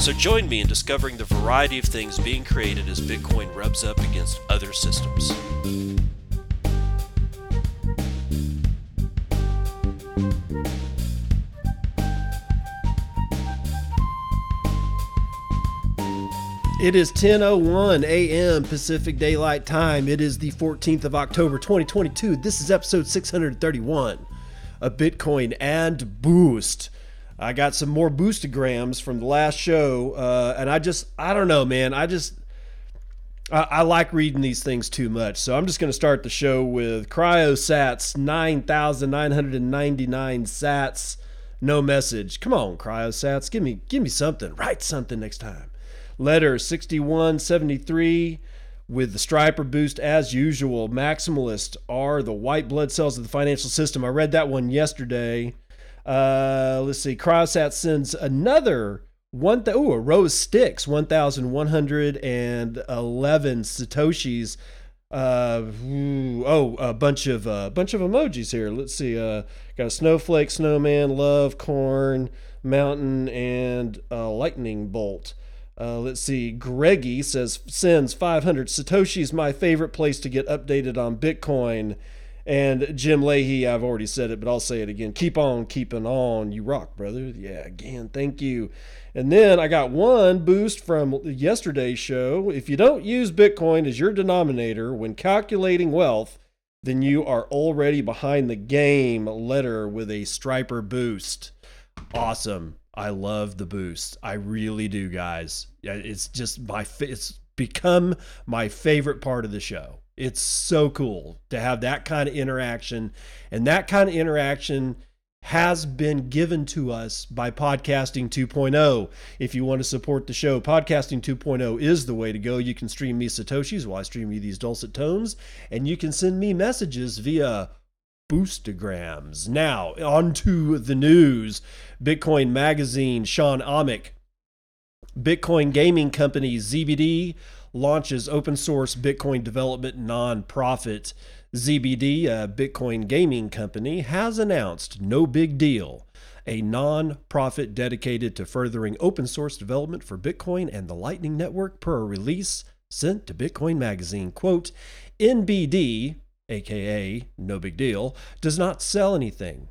So join me in discovering the variety of things being created as Bitcoin rubs up against other systems. It is 10:01 a.m. Pacific Daylight Time. It is the 14th of October 2022. This is episode 631 of Bitcoin and Boost. I got some more boostagrams from the last show, uh, and I just I don't know, man. I just I, I like reading these things too much, so I'm just going to start the show with CryoSats 9,999 Sats. No message. Come on, CryoSats, give me give me something. Write something next time. Letter 6173 with the striper boost as usual. Maximalist are the white blood cells of the financial system. I read that one yesterday. Uh, let's see. Cryosat sends another one. Th- oh, a rose sticks. One thousand one hundred and eleven satoshis. Uh, ooh, oh, a bunch of a uh, bunch of emojis here. Let's see. Uh, got a snowflake, snowman, love, corn, mountain, and a lightning bolt. Uh, let's see. Greggy says sends 500 Satoshi's my favorite place to get updated on Bitcoin. And Jim Leahy, I've already said it, but I'll say it again. Keep on keeping on. You rock, brother. Yeah, again, thank you. And then I got one boost from yesterday's show. If you don't use Bitcoin as your denominator when calculating wealth, then you are already behind the game. Letter with a striper boost. Awesome. I love the boost. I really do, guys. It's just my it's become my favorite part of the show. It's so cool to have that kind of interaction. And that kind of interaction has been given to us by Podcasting 2.0. If you want to support the show, Podcasting 2.0 is the way to go. You can stream me Satoshis while I stream you these dulcet tones, and you can send me messages via boostagrams. Now, on to the news. Bitcoin Magazine, Shawn Amick, Bitcoin gaming company ZBD launches open source Bitcoin development nonprofit. ZBD, a Bitcoin gaming company, has announced No Big Deal, a non-profit dedicated to furthering open source development for Bitcoin and the Lightning Network per a release sent to Bitcoin Magazine. Quote, NBD, aka No Big Deal, does not sell anything.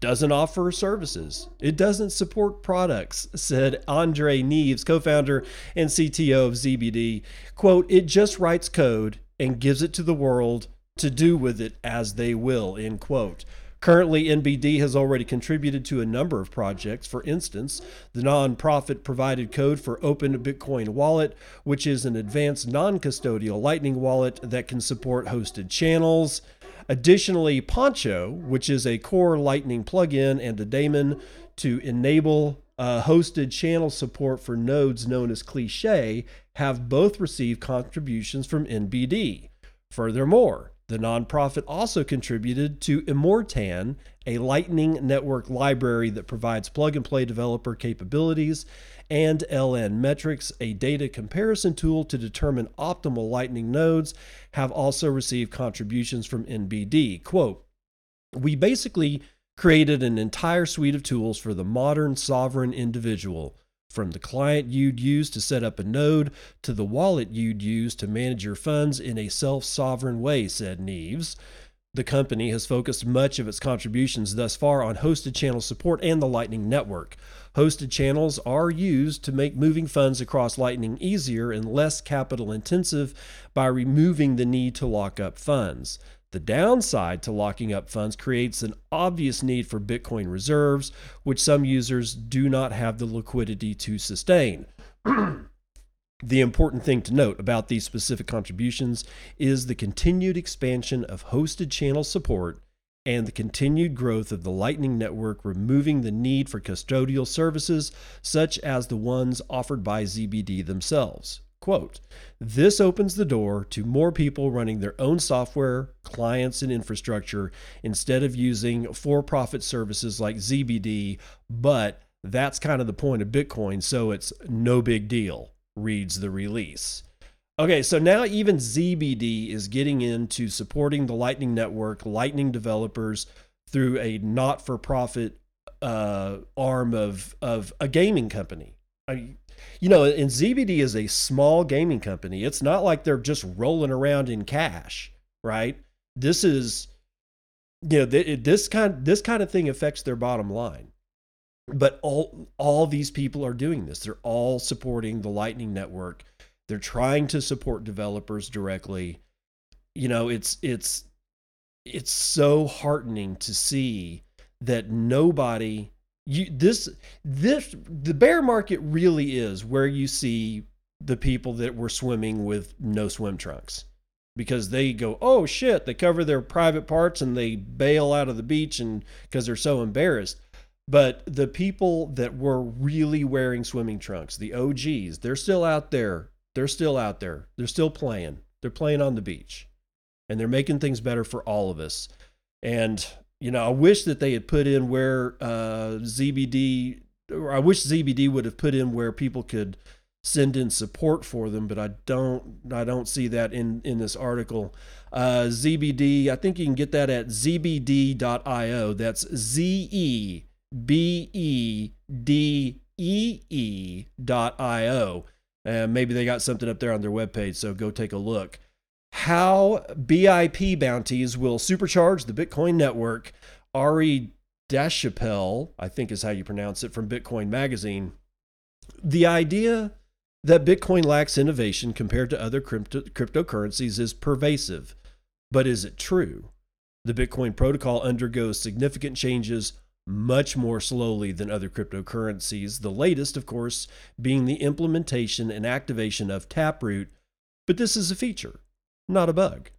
Doesn't offer services. It doesn't support products, said Andre Neves, co founder and CTO of ZBD. Quote, it just writes code and gives it to the world to do with it as they will, end quote. Currently, NBD has already contributed to a number of projects. For instance, the nonprofit provided code for Open Bitcoin Wallet, which is an advanced non custodial Lightning wallet that can support hosted channels. Additionally, Poncho, which is a core Lightning plugin, and a daemon to enable uh, hosted channel support for nodes known as Cliche, have both received contributions from NBD. Furthermore, the nonprofit also contributed to Immortan, a Lightning Network library that provides plug and play developer capabilities, and LN Metrics, a data comparison tool to determine optimal Lightning nodes, have also received contributions from NBD. Quote, we basically created an entire suite of tools for the modern sovereign individual from the client you'd use to set up a node to the wallet you'd use to manage your funds in a self sovereign way, said Neves. The company has focused much of its contributions thus far on hosted channel support and the Lightning Network. Hosted channels are used to make moving funds across Lightning easier and less capital intensive by removing the need to lock up funds. The downside to locking up funds creates an obvious need for Bitcoin reserves, which some users do not have the liquidity to sustain. the important thing to note about these specific contributions is the continued expansion of hosted channel support and the continued growth of the Lightning Network, removing the need for custodial services such as the ones offered by ZBD themselves. Quote, this opens the door to more people running their own software, clients, and infrastructure instead of using for profit services like ZBD, but that's kind of the point of Bitcoin, so it's no big deal, reads the release. Okay, so now even ZBD is getting into supporting the Lightning Network, Lightning developers through a not for profit uh, arm of, of a gaming company. I, you know, and ZBD is a small gaming company. It's not like they're just rolling around in cash, right? This is, you know, this kind this kind of thing affects their bottom line. But all all these people are doing this. They're all supporting the Lightning Network. They're trying to support developers directly. You know, it's it's it's so heartening to see that nobody you this this the bear market really is where you see the people that were swimming with no swim trunks. Because they go oh shit they cover their private parts and they bail out of the beach and because they're so embarrassed. But the people that were really wearing swimming trunks the og's they're still out there. They're still out there. They're still playing. They're playing on the beach. And they're making things better for all of us. And you know, I wish that they had put in where uh, ZBD, or I wish ZBD would have put in where people could send in support for them, but I don't, I don't see that in in this article. Uh, ZBD, I think you can get that at zbd.io. That's Z E B E D E E dot io. And maybe they got something up there on their webpage, so go take a look how BIP bounties will supercharge the Bitcoin network. Ari Deschapell, I think is how you pronounce it, from Bitcoin Magazine. The idea that Bitcoin lacks innovation compared to other crypto- cryptocurrencies is pervasive. But is it true? The Bitcoin protocol undergoes significant changes much more slowly than other cryptocurrencies, the latest, of course, being the implementation and activation of Taproot. But this is a feature not a bug.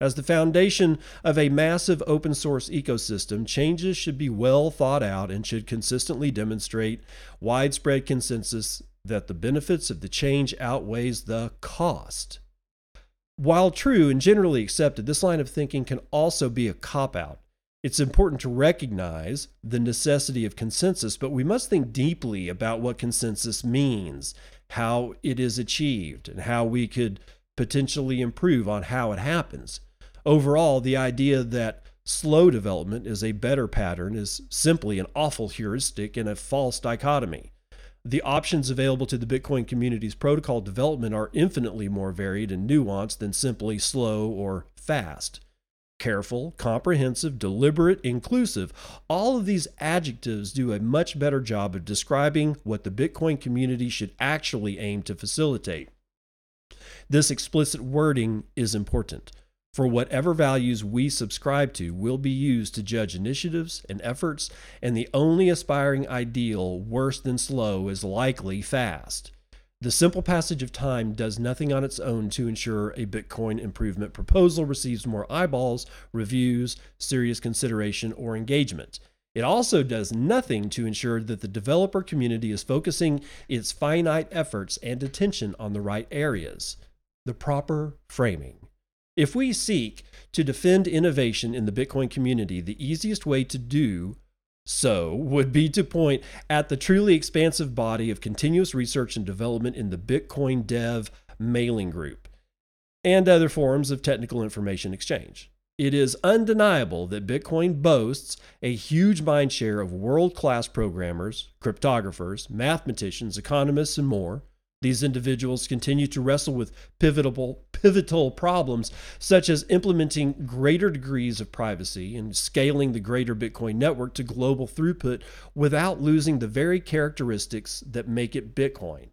As the foundation of a massive open source ecosystem, changes should be well thought out and should consistently demonstrate widespread consensus that the benefits of the change outweighs the cost. While true and generally accepted, this line of thinking can also be a cop out. It's important to recognize the necessity of consensus, but we must think deeply about what consensus means, how it is achieved, and how we could potentially improve on how it happens. Overall, the idea that slow development is a better pattern is simply an awful heuristic and a false dichotomy. The options available to the Bitcoin community's protocol development are infinitely more varied and nuanced than simply slow or fast. Careful, comprehensive, deliberate, inclusive, all of these adjectives do a much better job of describing what the Bitcoin community should actually aim to facilitate. This explicit wording is important, for whatever values we subscribe to will be used to judge initiatives and efforts, and the only aspiring ideal worse than slow is likely fast. The simple passage of time does nothing on its own to ensure a Bitcoin improvement proposal receives more eyeballs, reviews, serious consideration, or engagement. It also does nothing to ensure that the developer community is focusing its finite efforts and attention on the right areas the proper framing. If we seek to defend innovation in the Bitcoin community, the easiest way to do so would be to point at the truly expansive body of continuous research and development in the Bitcoin Dev mailing group and other forms of technical information exchange. It is undeniable that Bitcoin boasts a huge mindshare of world class programmers, cryptographers, mathematicians, economists, and more. These individuals continue to wrestle with pivotal, pivotal problems such as implementing greater degrees of privacy and scaling the greater Bitcoin network to global throughput without losing the very characteristics that make it Bitcoin.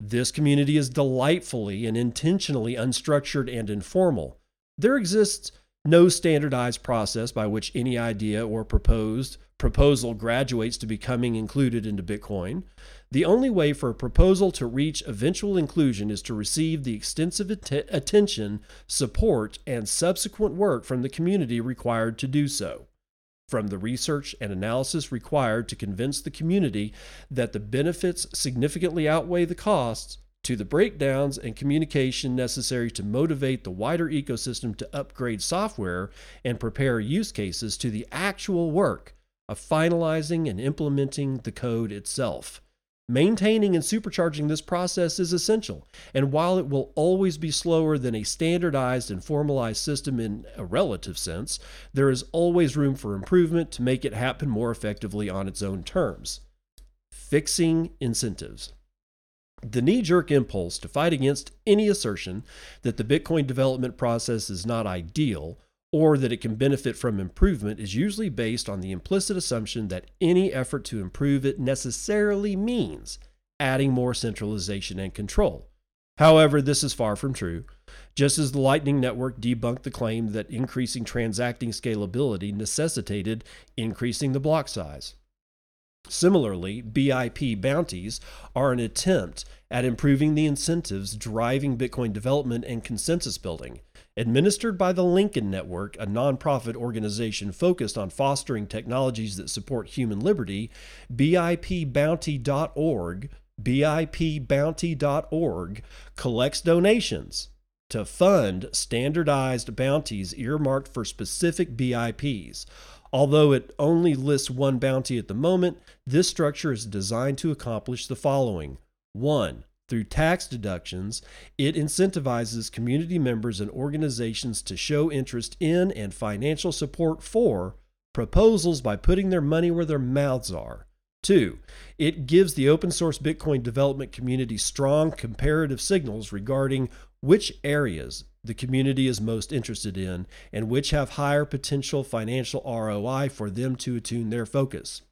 This community is delightfully and intentionally unstructured and informal. There exists no standardized process by which any idea or proposed proposal graduates to becoming included into Bitcoin. The only way for a proposal to reach eventual inclusion is to receive the extensive att- attention, support, and subsequent work from the community required to do so. From the research and analysis required to convince the community that the benefits significantly outweigh the costs, to the breakdowns and communication necessary to motivate the wider ecosystem to upgrade software and prepare use cases to the actual work of finalizing and implementing the code itself. Maintaining and supercharging this process is essential, and while it will always be slower than a standardized and formalized system in a relative sense, there is always room for improvement to make it happen more effectively on its own terms. Fixing incentives. The knee jerk impulse to fight against any assertion that the Bitcoin development process is not ideal or that it can benefit from improvement is usually based on the implicit assumption that any effort to improve it necessarily means adding more centralization and control. However, this is far from true. Just as the Lightning Network debunked the claim that increasing transacting scalability necessitated increasing the block size. Similarly, BIP bounties are an attempt at improving the incentives driving Bitcoin development and consensus building. Administered by the Lincoln Network, a nonprofit organization focused on fostering technologies that support human liberty, BIPBounty.org, BIPBounty.org collects donations to fund standardized bounties earmarked for specific BIPs. Although it only lists one bounty at the moment, this structure is designed to accomplish the following 1 through tax deductions, it incentivizes community members and organizations to show interest in and financial support for proposals by putting their money where their mouths are. Two, it gives the open source Bitcoin development community strong comparative signals regarding which areas the community is most interested in and which have higher potential financial ROI for them to attune their focus.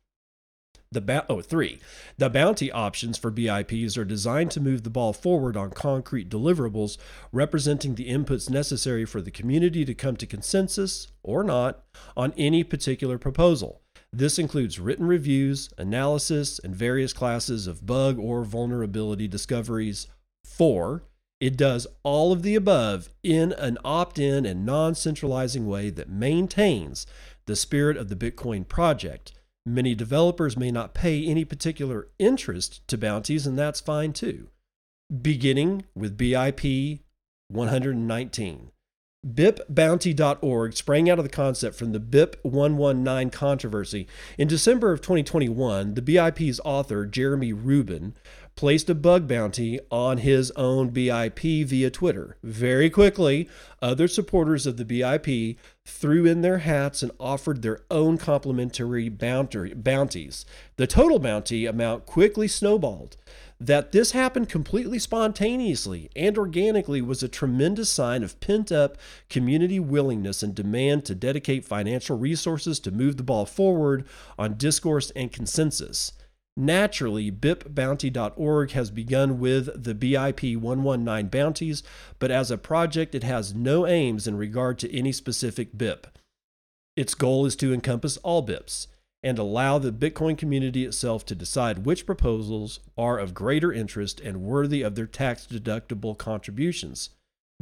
The ba- oh, three. The bounty options for BIPs are designed to move the ball forward on concrete deliverables, representing the inputs necessary for the community to come to consensus, or not, on any particular proposal. This includes written reviews, analysis, and various classes of bug or vulnerability discoveries. Four, it does all of the above in an opt in and non centralizing way that maintains the spirit of the Bitcoin project Many developers may not pay any particular interest to bounties, and that's fine too. Beginning with BIP 119. BIPBounty.org sprang out of the concept from the BIP 119 controversy. In December of 2021, the BIP's author, Jeremy Rubin, placed a bug bounty on his own BIP via Twitter. Very quickly, other supporters of the BIP threw in their hats and offered their own complimentary bounties. The total bounty amount quickly snowballed. That this happened completely spontaneously and organically was a tremendous sign of pent up community willingness and demand to dedicate financial resources to move the ball forward on discourse and consensus. Naturally, bipbounty.org has begun with the BIP 119 bounties, but as a project, it has no aims in regard to any specific BIP. Its goal is to encompass all BIPs and allow the Bitcoin community itself to decide which proposals are of greater interest and worthy of their tax deductible contributions.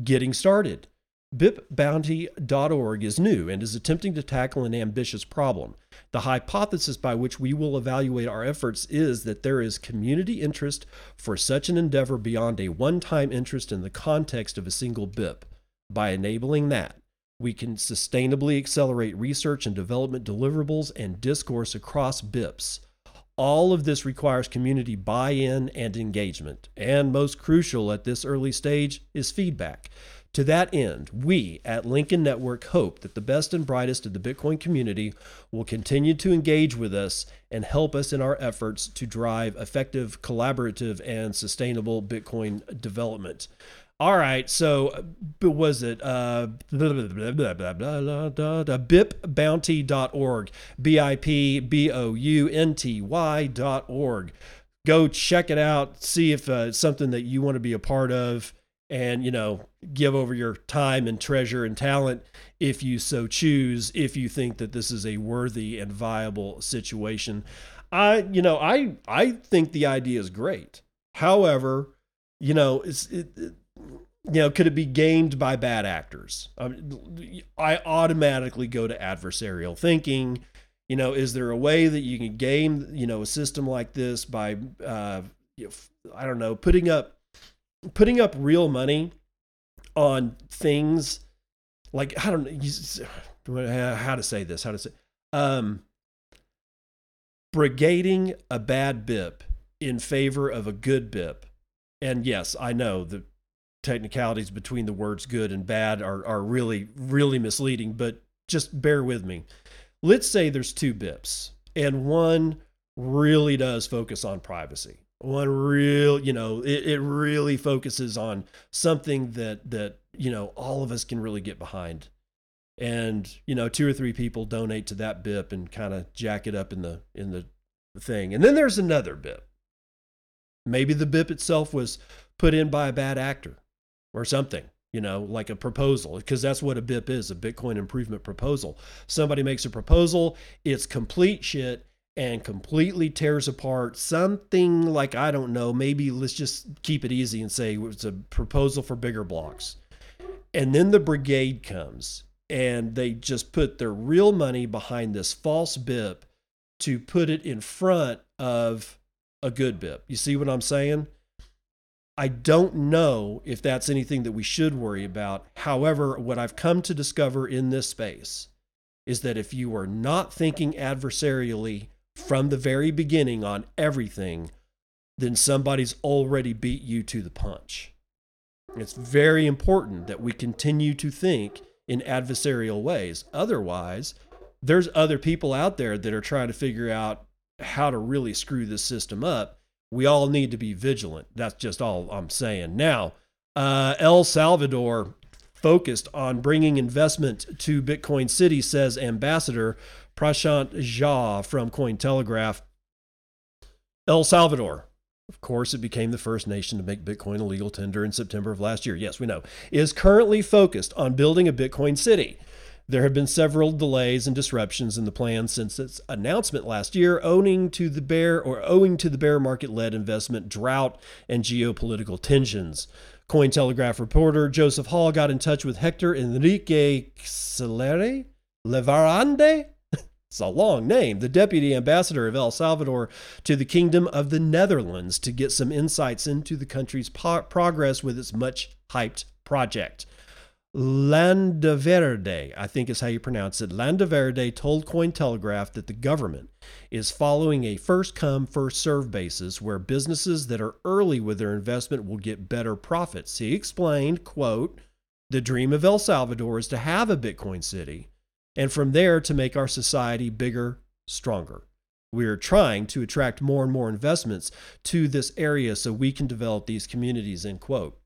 Getting started. BipBounty.org is new and is attempting to tackle an ambitious problem. The hypothesis by which we will evaluate our efforts is that there is community interest for such an endeavor beyond a one time interest in the context of a single BIP. By enabling that, we can sustainably accelerate research and development deliverables and discourse across BIPs. All of this requires community buy in and engagement. And most crucial at this early stage is feedback. To that end, we at Lincoln Network hope that the best and brightest of the Bitcoin community will continue to engage with us and help us in our efforts to drive effective, collaborative, and sustainable Bitcoin development. All right, so was it uh, bipbounty.org, B I P B O U N T Y.org. Go check it out, see if uh, it's something that you want to be a part of and you know give over your time and treasure and talent if you so choose if you think that this is a worthy and viable situation. I you know i i think the idea is great. However you know it's it, it, you know could it be gamed by bad actors? Um, i automatically go to adversarial thinking. You know is there a way that you can game you know a system like this by uh, i don't know putting up putting up real money on things like I don't know how to say this, how to say um brigading a bad BIP in favor of a good BIP. And yes, I know the technicalities between the words good and bad are, are really, really misleading, but just bear with me. Let's say there's two BIPs, and one really does focus on privacy. One real, you know, it, it really focuses on something that that, you know, all of us can really get behind. And, you know, two or three people donate to that BIP and kind of jack it up in the in the thing. And then there's another BIP. Maybe the BIP itself was put in by a bad actor or something, you know, like a proposal, because that's what a BIP is a Bitcoin improvement proposal. Somebody makes a proposal, it's complete shit and completely tears apart something like, I don't know, maybe let's just keep it easy and say it's a proposal for bigger blocks. And then the brigade comes and they just put their real money behind this false BIP to put it in front of a good BIP. You see what I'm saying? I don't know if that's anything that we should worry about. However, what I've come to discover in this space is that if you are not thinking adversarially from the very beginning on everything, then somebody's already beat you to the punch. It's very important that we continue to think in adversarial ways. Otherwise, there's other people out there that are trying to figure out how to really screw this system up we all need to be vigilant. That's just all I'm saying. Now, uh, El Salvador focused on bringing investment to Bitcoin City, says Ambassador Prashant Jha from Cointelegraph. El Salvador, of course, it became the first nation to make Bitcoin a legal tender in September of last year. Yes, we know. Is currently focused on building a Bitcoin city. There have been several delays and disruptions in the plan since its announcement last year, owing to the bear or owing to the bear market-led investment drought and geopolitical tensions. Cointelegraph reporter Joseph Hall got in touch with Hector Enrique Celere Levarande. It's a long name, the deputy ambassador of El Salvador to the Kingdom of the Netherlands, to get some insights into the country's po- progress with its much hyped project. Landaverde, I think is how you pronounce it. Landaverde told Cointelegraph that the government is following a first come, first serve basis where businesses that are early with their investment will get better profits. He explained, quote, the dream of El Salvador is to have a Bitcoin city and from there to make our society bigger, stronger. We are trying to attract more and more investments to this area so we can develop these communities, end quote.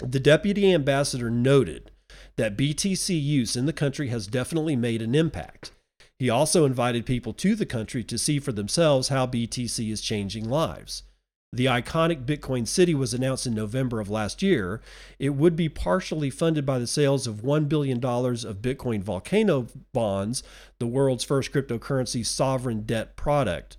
The deputy ambassador noted that BTC use in the country has definitely made an impact. He also invited people to the country to see for themselves how BTC is changing lives. The iconic Bitcoin City was announced in November of last year. It would be partially funded by the sales of $1 billion of Bitcoin Volcano bonds, the world's first cryptocurrency sovereign debt product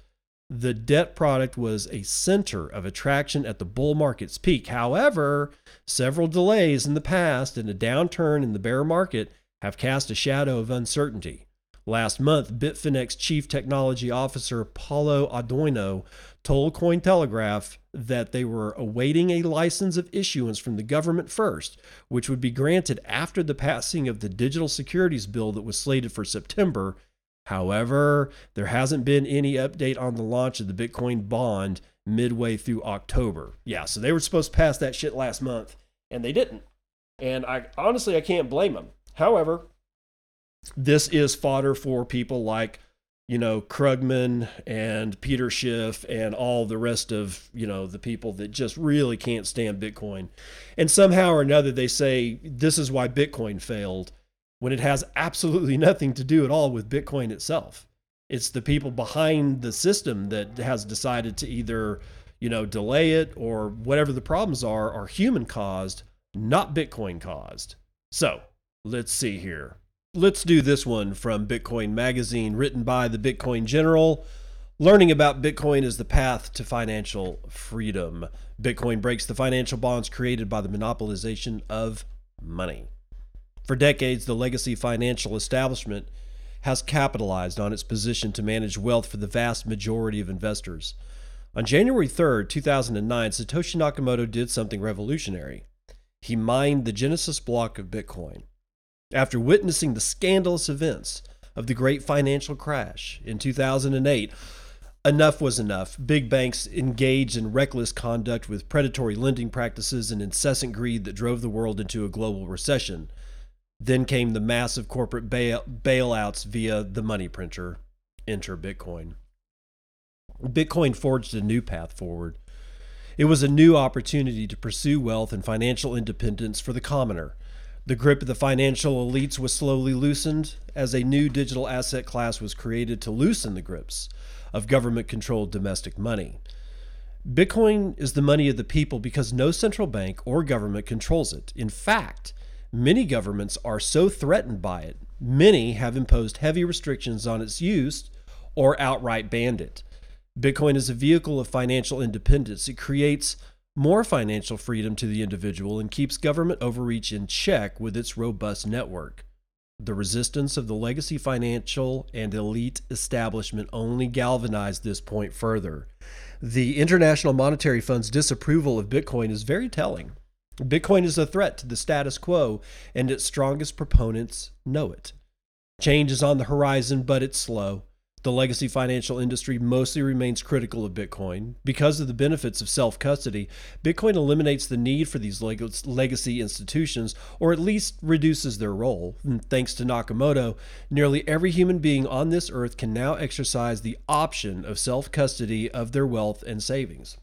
the debt product was a center of attraction at the bull market's peak. However, several delays in the past and a downturn in the bear market have cast a shadow of uncertainty. Last month, Bitfinex Chief Technology Officer Paolo Ardoino told Cointelegraph that they were awaiting a license of issuance from the government first, which would be granted after the passing of the digital securities bill that was slated for September However, there hasn't been any update on the launch of the Bitcoin bond midway through October. Yeah, so they were supposed to pass that shit last month and they didn't. And I honestly I can't blame them. However, this is fodder for people like you know Krugman and Peter Schiff and all the rest of you know the people that just really can't stand Bitcoin, and somehow or another they say this is why Bitcoin failed, when it has absolutely nothing to do at all with Bitcoin itself. It's the people behind the system that has decided to either, you know, delay it or whatever the problems are are human caused, not Bitcoin caused. So, let's see here. Let's do this one from Bitcoin Magazine, written by the Bitcoin General. Learning about Bitcoin is the path to financial freedom. Bitcoin breaks the financial bonds created by the monopolization of money. For decades, the legacy financial establishment has capitalized on its position to manage wealth for the vast majority of investors. On January 3rd, 2009, Satoshi Nakamoto did something revolutionary. He mined the Genesis block of Bitcoin. After witnessing the scandalous events of the great financial crash in 2008, enough was enough. Big banks engaged in reckless conduct with predatory lending practices and incessant greed that drove the world into a global recession. Then came the massive corporate bail- bailouts via the money printer, enter Bitcoin. Bitcoin forged a new path forward. It was a new opportunity to pursue wealth and financial independence for the commoner. The grip of the financial elites was slowly loosened as a new digital asset class was created to loosen the grips of government controlled domestic money. Bitcoin is the money of the people because no central bank or government controls it. In fact, many governments are so threatened by it, many have imposed heavy restrictions on its use or outright banned it. Bitcoin is a vehicle of financial independence. It creates more financial freedom to the individual and keeps government overreach in check with its robust network. The resistance of the legacy financial and elite establishment only galvanized this point further. The International Monetary Fund's disapproval of Bitcoin is very telling. Bitcoin is a threat to the status quo, and its strongest proponents know it. Change is on the horizon, but it's slow. The legacy financial industry mostly remains critical of Bitcoin. Because of the benefits of self custody, Bitcoin eliminates the need for these legacy institutions, or at least reduces their role. And thanks to Nakamoto, nearly every human being on this earth can now exercise the option of self custody of their wealth and savings.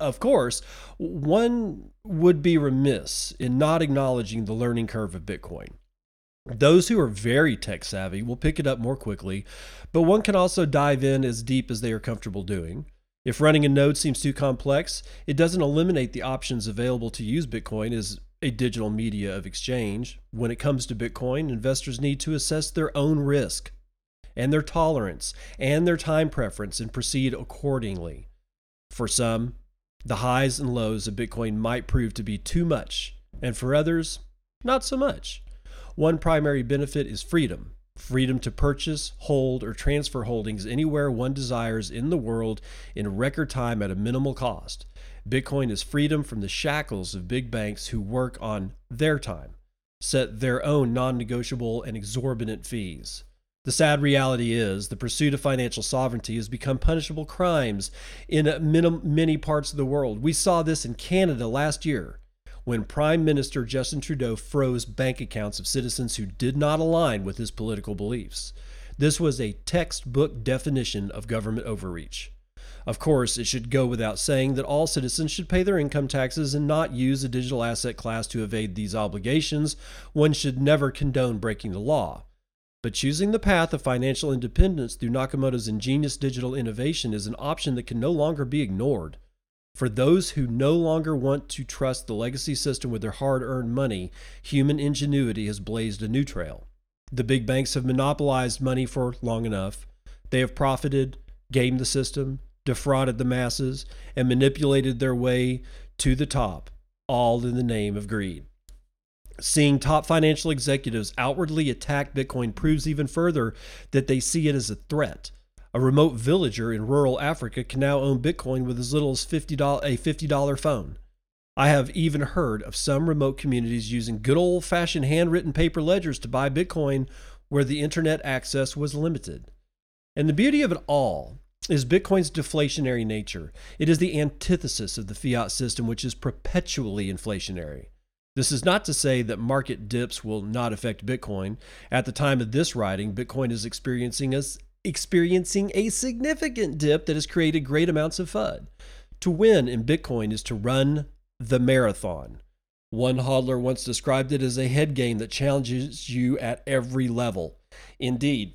Of course, one would be remiss in not acknowledging the learning curve of Bitcoin. Those who are very tech savvy will pick it up more quickly, but one can also dive in as deep as they are comfortable doing. If running a node seems too complex, it doesn't eliminate the options available to use Bitcoin as a digital media of exchange. When it comes to Bitcoin, investors need to assess their own risk and their tolerance and their time preference and proceed accordingly. For some, the highs and lows of Bitcoin might prove to be too much, and for others, not so much. One primary benefit is freedom freedom to purchase, hold, or transfer holdings anywhere one desires in the world in record time at a minimal cost. Bitcoin is freedom from the shackles of big banks who work on their time, set their own non negotiable and exorbitant fees. The sad reality is the pursuit of financial sovereignty has become punishable crimes in many parts of the world. We saw this in Canada last year when Prime Minister Justin Trudeau froze bank accounts of citizens who did not align with his political beliefs. This was a textbook definition of government overreach. Of course, it should go without saying that all citizens should pay their income taxes and not use a digital asset class to evade these obligations. One should never condone breaking the law. But choosing the path of financial independence through Nakamoto's ingenious digital innovation is an option that can no longer be ignored. For those who no longer want to trust the legacy system with their hard earned money, human ingenuity has blazed a new trail. The big banks have monopolized money for long enough. They have profited, gamed the system, defrauded the masses, and manipulated their way to the top, all in the name of greed. Seeing top financial executives outwardly attack Bitcoin proves even further that they see it as a threat a remote villager in rural Africa can now own Bitcoin with as little as $50, a $50 phone. I have even heard of some remote communities using good old fashioned handwritten paper ledgers to buy Bitcoin where the internet access was limited. And the beauty of it all is Bitcoin's deflationary nature. It is the antithesis of the fiat system, which is perpetually inflationary. This is not to say that market dips will not affect Bitcoin. At the time of this writing, Bitcoin is experiencing a, experiencing a significant dip that has created great amounts of FUD. To win in Bitcoin is to run the marathon. One hodler once described it as a head game that challenges you at every level. Indeed,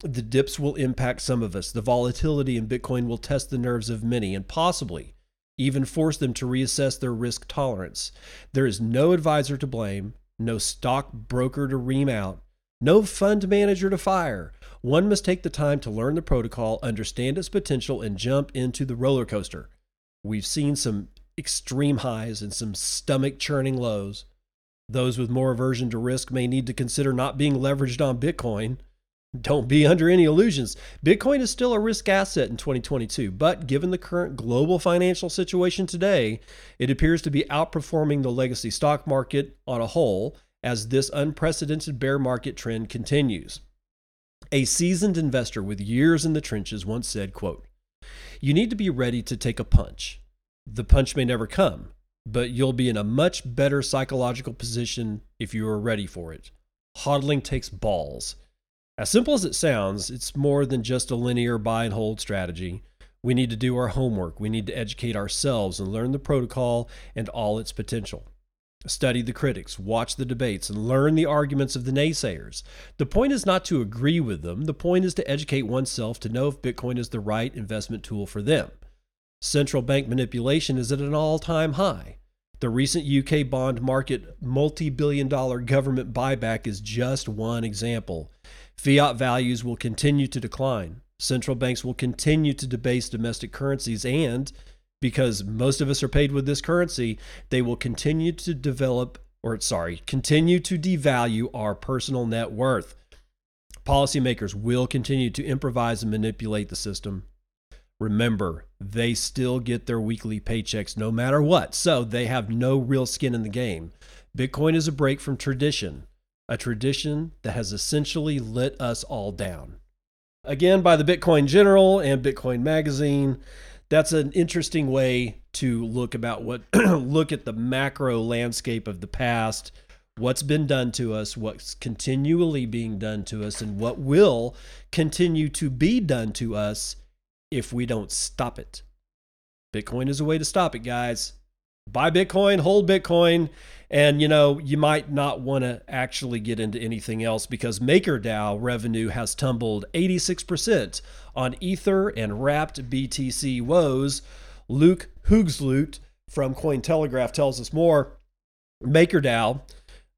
the dips will impact some of us. The volatility in Bitcoin will test the nerves of many and possibly even force them to reassess their risk tolerance. There is no advisor to blame, no stock broker to ream out, no fund manager to fire. One must take the time to learn the protocol, understand its potential, and jump into the roller coaster. We've seen some extreme highs and some stomach churning lows. Those with more aversion to risk may need to consider not being leveraged on Bitcoin. Don't be under any illusions. Bitcoin is still a risk asset in 2022, but given the current global financial situation today, it appears to be outperforming the legacy stock market on a whole as this unprecedented bear market trend continues. A seasoned investor with years in the trenches once said, quote, "You need to be ready to take a punch. The punch may never come, but you'll be in a much better psychological position if you are ready for it. Hodling takes balls." As simple as it sounds, it's more than just a linear buy and hold strategy. We need to do our homework. We need to educate ourselves and learn the protocol and all its potential. Study the critics, watch the debates, and learn the arguments of the naysayers. The point is not to agree with them, the point is to educate oneself to know if Bitcoin is the right investment tool for them. Central bank manipulation is at an all time high. The recent UK bond market multi billion dollar government buyback is just one example. Fiat values will continue to decline. Central banks will continue to debase domestic currencies, and because most of us are paid with this currency, they will continue to develop, or sorry, continue to devalue our personal net worth. Policymakers will continue to improvise and manipulate the system. Remember, they still get their weekly paychecks no matter what, so they have no real skin in the game. Bitcoin is a break from tradition a tradition that has essentially let us all down. Again, by the Bitcoin General and Bitcoin Magazine, that's an interesting way to look about what look at the macro landscape of the past, what's been done to us, what's continually being done to us, and what will continue to be done to us if we don't stop it. Bitcoin is a way to stop it, guys. Buy Bitcoin, hold Bitcoin, and you know, you might not want to actually get into anything else because MakerDAO revenue has tumbled 86% on Ether and wrapped BTC woes. Luke Huigsloot from Cointelegraph tells us more. MakerDAO,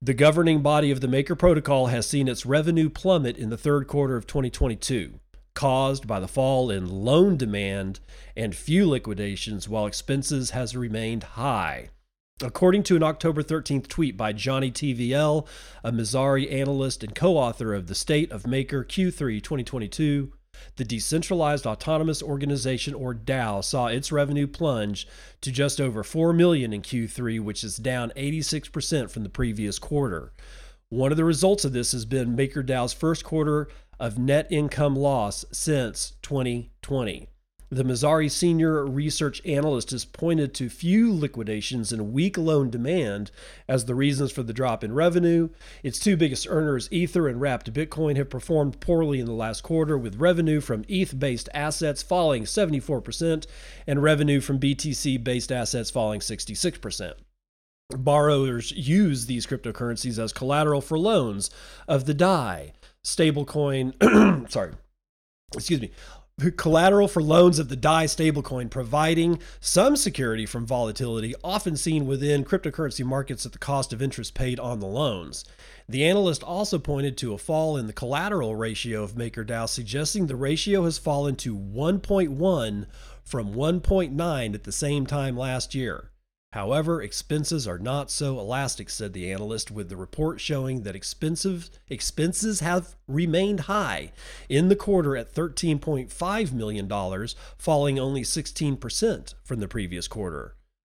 the governing body of the Maker protocol, has seen its revenue plummet in the third quarter of 2022 caused by the fall in loan demand and few liquidations while expenses has remained high. According to an October 13th tweet by Johnny TVL, a Messari analyst and co author of The State of Maker Q3 2022, the Decentralized Autonomous Organization or DAO saw its revenue plunge to just over 4 million in Q3, which is down 86% from the previous quarter. One of the results of this has been MakerDAO's first quarter of net income loss since 2020. The Messari senior research analyst has pointed to few liquidations and weak loan demand as the reasons for the drop in revenue. Its two biggest earners, Ether and Wrapped Bitcoin, have performed poorly in the last quarter, with revenue from ETH based assets falling 74% and revenue from BTC based assets falling 66% borrowers use these cryptocurrencies as collateral for loans of the DAI stablecoin sorry excuse me collateral for loans of the DAI stablecoin, providing some security from volatility, often seen within cryptocurrency markets at the cost of interest paid on the loans. The analyst also pointed to a fall in the collateral ratio of MakerDAO, suggesting the ratio has fallen to 1.1 from 1.9 at the same time last year. However, expenses are not so elastic, said the analyst, with the report showing that expensive expenses have remained high in the quarter at $13.5 million, falling only 16% from the previous quarter.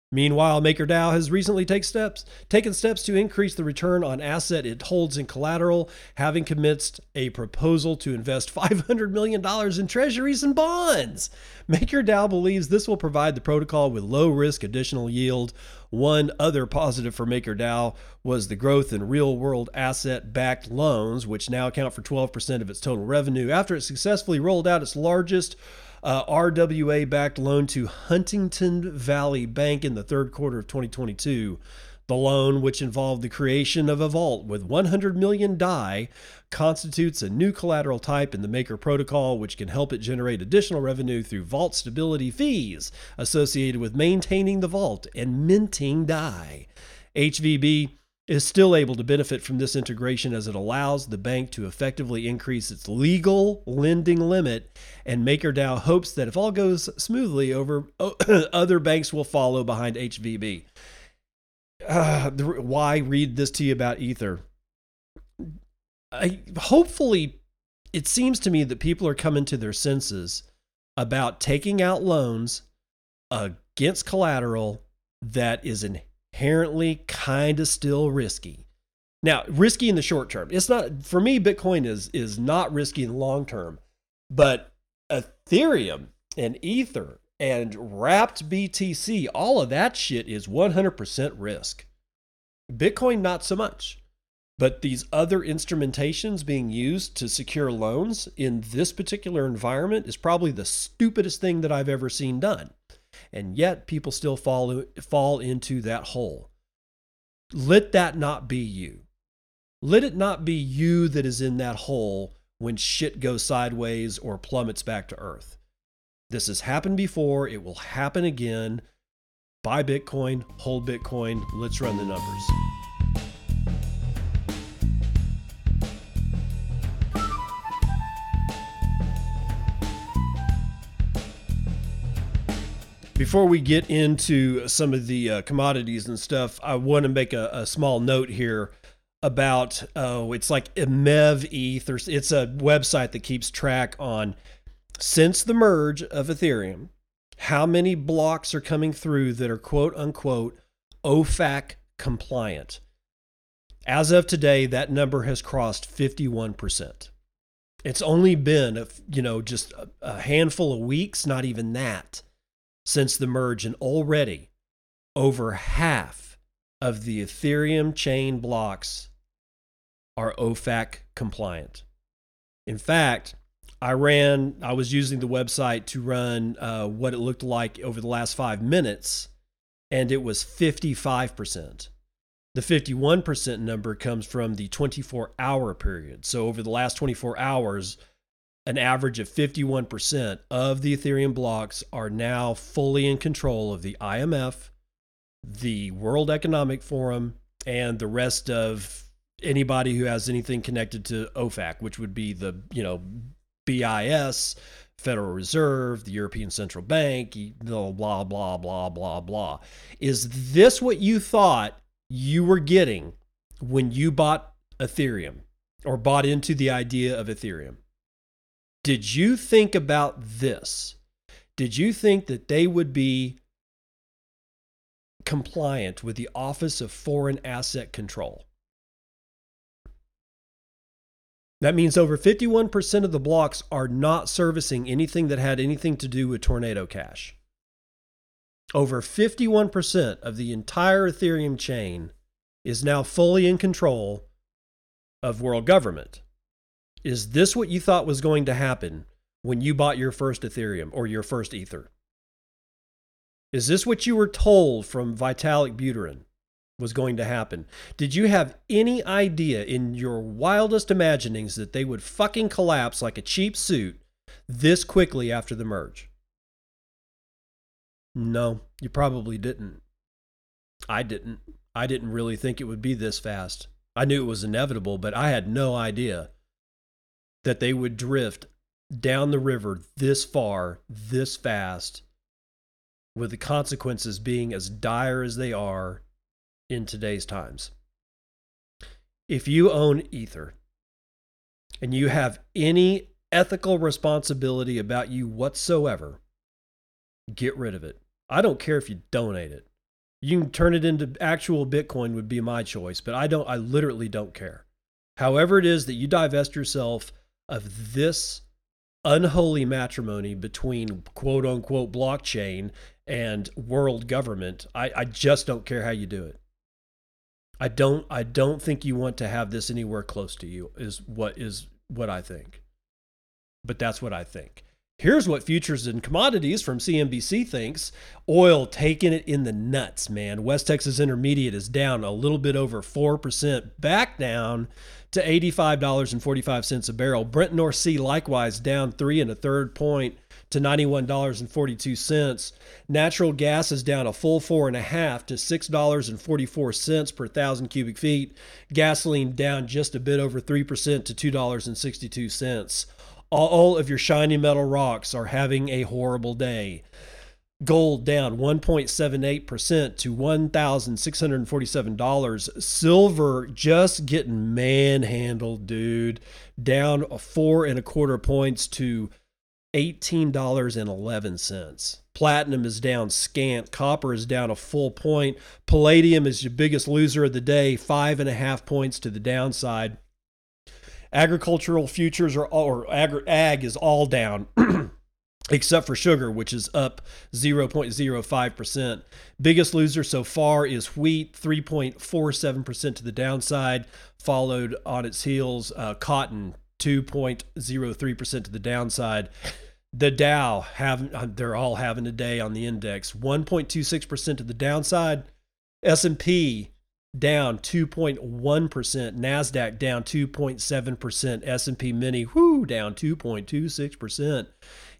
Meanwhile, MakerDAO has recently take steps, taken steps to increase the return on asset it holds in collateral, having commenced a proposal to invest $500 million in treasuries and bonds. MakerDAO believes this will provide the protocol with low risk additional yield. One other positive for MakerDAO was the growth in real world asset backed loans, which now account for 12% of its total revenue after it successfully rolled out its largest uh, RWA backed loan to Huntington Valley Bank in the third quarter of 2022. The loan, which involved the creation of a vault with 100 million DAI, constitutes a new collateral type in the Maker protocol, which can help it generate additional revenue through vault stability fees associated with maintaining the vault and minting DAI. HVB is still able to benefit from this integration as it allows the bank to effectively increase its legal lending limit. And MakerDAO hopes that if all goes smoothly, over other banks will follow behind HVB. Uh, the, why read this to you about Ether? I, hopefully, it seems to me that people are coming to their senses about taking out loans against collateral that is inherently kind of still risky. Now, risky in the short term. It's not for me Bitcoin is is not risky in the long term. But Ethereum and Ether and wrapped BTC, all of that shit is 100% risk. Bitcoin not so much. But these other instrumentations being used to secure loans in this particular environment is probably the stupidest thing that I've ever seen done. And yet people still fall, fall into that hole. Let that not be you. Let it not be you that is in that hole when shit goes sideways or plummets back to earth. This has happened before. It will happen again. Buy Bitcoin, hold Bitcoin. Let's run the numbers. Before we get into some of the uh, commodities and stuff, I want to make a, a small note here about oh, it's like Mev ETH, or it's a website that keeps track on since the merge of Ethereum, how many blocks are coming through that are quote unquote OFAC compliant. As of today, that number has crossed 51%. It's only been, a, you know, just a handful of weeks, not even that, since the merge, and already over half of the Ethereum chain blocks are OFAC compliant. In fact, I ran, I was using the website to run uh, what it looked like over the last five minutes, and it was 55%. The 51% number comes from the 24 hour period. So over the last 24 hours, an average of 51% of the Ethereum blocks are now fully in control of the IMF, the World Economic Forum, and the rest of anybody who has anything connected to OFAC, which would be the, you know, BIS, Federal Reserve, the European Central Bank, blah, blah, blah, blah, blah, blah. Is this what you thought you were getting when you bought Ethereum or bought into the idea of Ethereum? Did you think about this? Did you think that they would be compliant with the Office of Foreign Asset Control? That means over 51% of the blocks are not servicing anything that had anything to do with Tornado Cash. Over 51% of the entire Ethereum chain is now fully in control of world government. Is this what you thought was going to happen when you bought your first Ethereum or your first Ether? Is this what you were told from Vitalik Buterin was going to happen? Did you have any idea in your wildest imaginings that they would fucking collapse like a cheap suit this quickly after the merge? No, you probably didn't. I didn't. I didn't really think it would be this fast. I knew it was inevitable, but I had no idea that they would drift down the river this far, this fast, with the consequences being as dire as they are in today's times. If you own Ether and you have any ethical responsibility about you whatsoever, get rid of it. I don't care if you donate it. You can turn it into actual Bitcoin would be my choice, but I don't I literally don't care. However it is that you divest yourself of this unholy matrimony between quote unquote blockchain and world government, I, I just don't care how you do it. I don't I don't think you want to have this anywhere close to you is what is what I think. But that's what I think. Here's what futures and commodities from CNBC thinks. Oil taking it in the nuts, man. West Texas Intermediate is down a little bit over 4%, back down to $85.45 a barrel. Brent North Sea likewise down three and a third point to $91.42. Natural gas is down a full four and a half to $6.44 per thousand cubic feet. Gasoline down just a bit over 3% to $2.62 all of your shiny metal rocks are having a horrible day. Gold down 1.78% to $1,647. Silver just getting manhandled, dude. Down a four and a quarter points to $18.11. Platinum is down scant. Copper is down a full point. Palladium is your biggest loser of the day, five and a half points to the downside. Agricultural futures are all, or ag is all down. except for sugar, which is up 0.05%. Biggest loser so far is wheat, 3.47% to the downside, followed on its heels uh, cotton, 2.03% to the downside. The Dow have they're all having a day on the index, 1.26% to the downside. S&P down 2.1%, Nasdaq down 2.7%, S&P Mini whoo down 2.26%.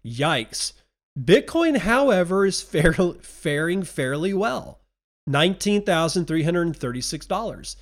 Yikes. Bitcoin, however, is fair, faring fairly well. $19,336.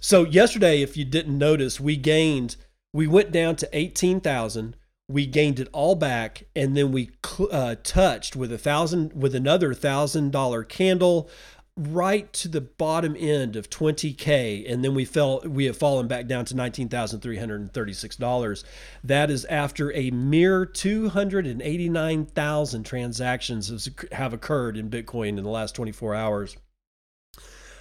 So yesterday, if you didn't notice, we gained, we went down to 18,000. We gained it all back, and then we uh, touched with a thousand, with another thousand dollar candle, right to the bottom end of 20k and then we fell we have fallen back down to $19,336 that is after a mere 289,000 transactions have occurred in bitcoin in the last 24 hours.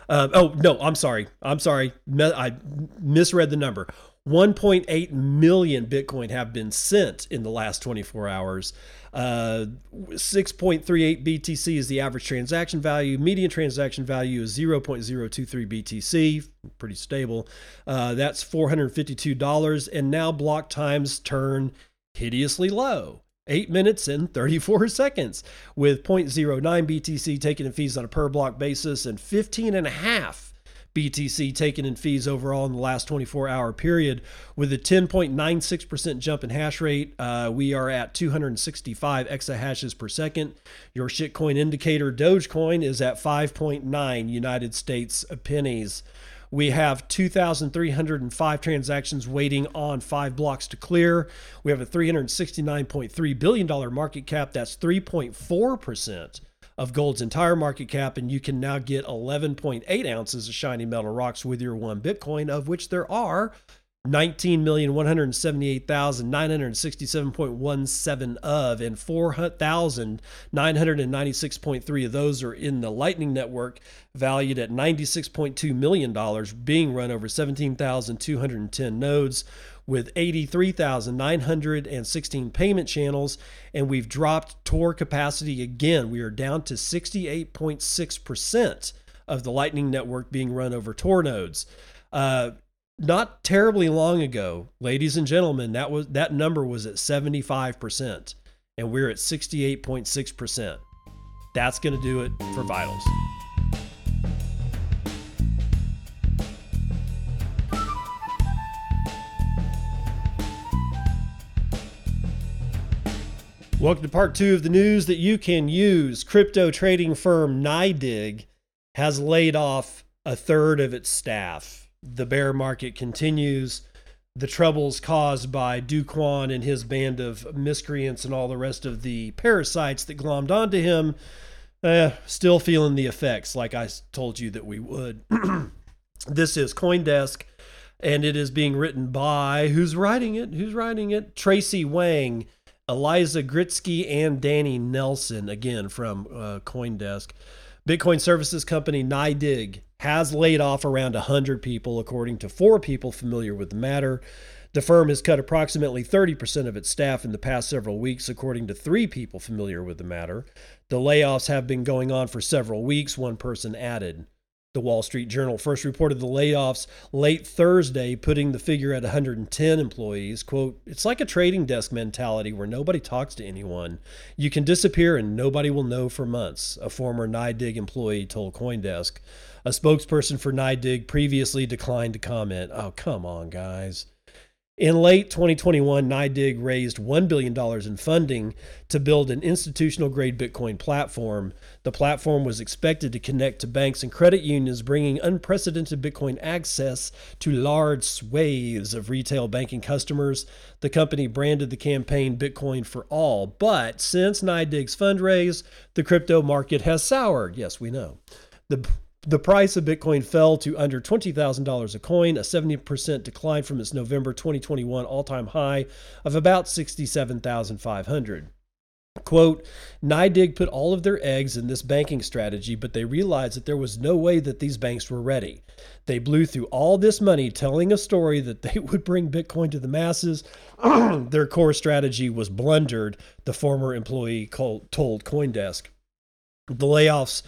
Uh, oh no i'm sorry i'm sorry i misread the number. 1.8 million bitcoin have been sent in the last 24 hours uh, 6.38 BTC is the average transaction value. Median transaction value is 0.023 BTC, pretty stable. Uh, that's $452. And now block times turn hideously low. 8 minutes and 34 seconds, with 0.09 BTC taken in fees on a per block basis and 15 and a half BTC taken in fees overall in the last 24 hour period. With a 10.96% jump in hash rate, uh, we are at 265 exahashes per second. Your shitcoin indicator, Dogecoin, is at 5.9 United States pennies. We have 2,305 transactions waiting on five blocks to clear. We have a $369.3 billion market cap. That's 3.4% of gold's entire market cap, and you can now get 11.8 ounces of shiny metal rocks with your one Bitcoin, of which there are 19,178,967.17 of, and 4,996.3 of those are in the Lightning Network, valued at $96.2 million, being run over 17,210 nodes with 83,916 payment channels, and we've dropped Tor capacity again. We are down to 68.6% of the Lightning Network being run over Tor nodes. Uh, not terribly long ago, ladies and gentlemen, that was that number was at 75%, and we're at 68.6%. That's going to do it for vitals. Welcome to part two of the news that you can use. Crypto trading firm NYDIG has laid off a third of its staff. The bear market continues. The troubles caused by Kwon and his band of miscreants and all the rest of the parasites that glommed onto him, eh, still feeling the effects, like I told you that we would. this is Coindesk, and it is being written by who's writing it? Who's writing it? Tracy Wang Eliza Gkritsi and Danny Nelson, again from uh, Coindesk. Bitcoin services company NYDIG has laid off around 100 people, according to four people familiar with the matter. The firm has cut approximately 30% of its staff in the past several weeks, according to three people familiar with the matter. The layoffs have been going on for several weeks, one person added. The Wall Street Journal first reported the layoffs late Thursday, putting the figure at 110 employees. Quote, It's like a trading desk mentality where nobody talks to anyone. You can disappear and nobody will know for months, a former NYDIG employee told Coindesk. A spokesperson for NYDIG previously declined to comment. Oh, come on, guys. In late 2021, NYDIG raised $1 billion in funding to build an institutional grade Bitcoin platform. The platform was expected to connect to banks and credit unions, bringing unprecedented Bitcoin access to large swathes of retail banking customers. The company branded the campaign Bitcoin for All. But since NYDIG's fundraise, the crypto market has soured. Yes, we know. The the price of Bitcoin fell to under $20,000 a coin, a 70% decline from its November 2021 all time high of about 67,500. Quote, NYDIG put all of their eggs in this banking strategy, but they realized that there was no way that these banks were ready. They blew through all this money telling a story that they would bring Bitcoin to the masses. their core strategy was blundered, the former employee told Coindesk. The layoffs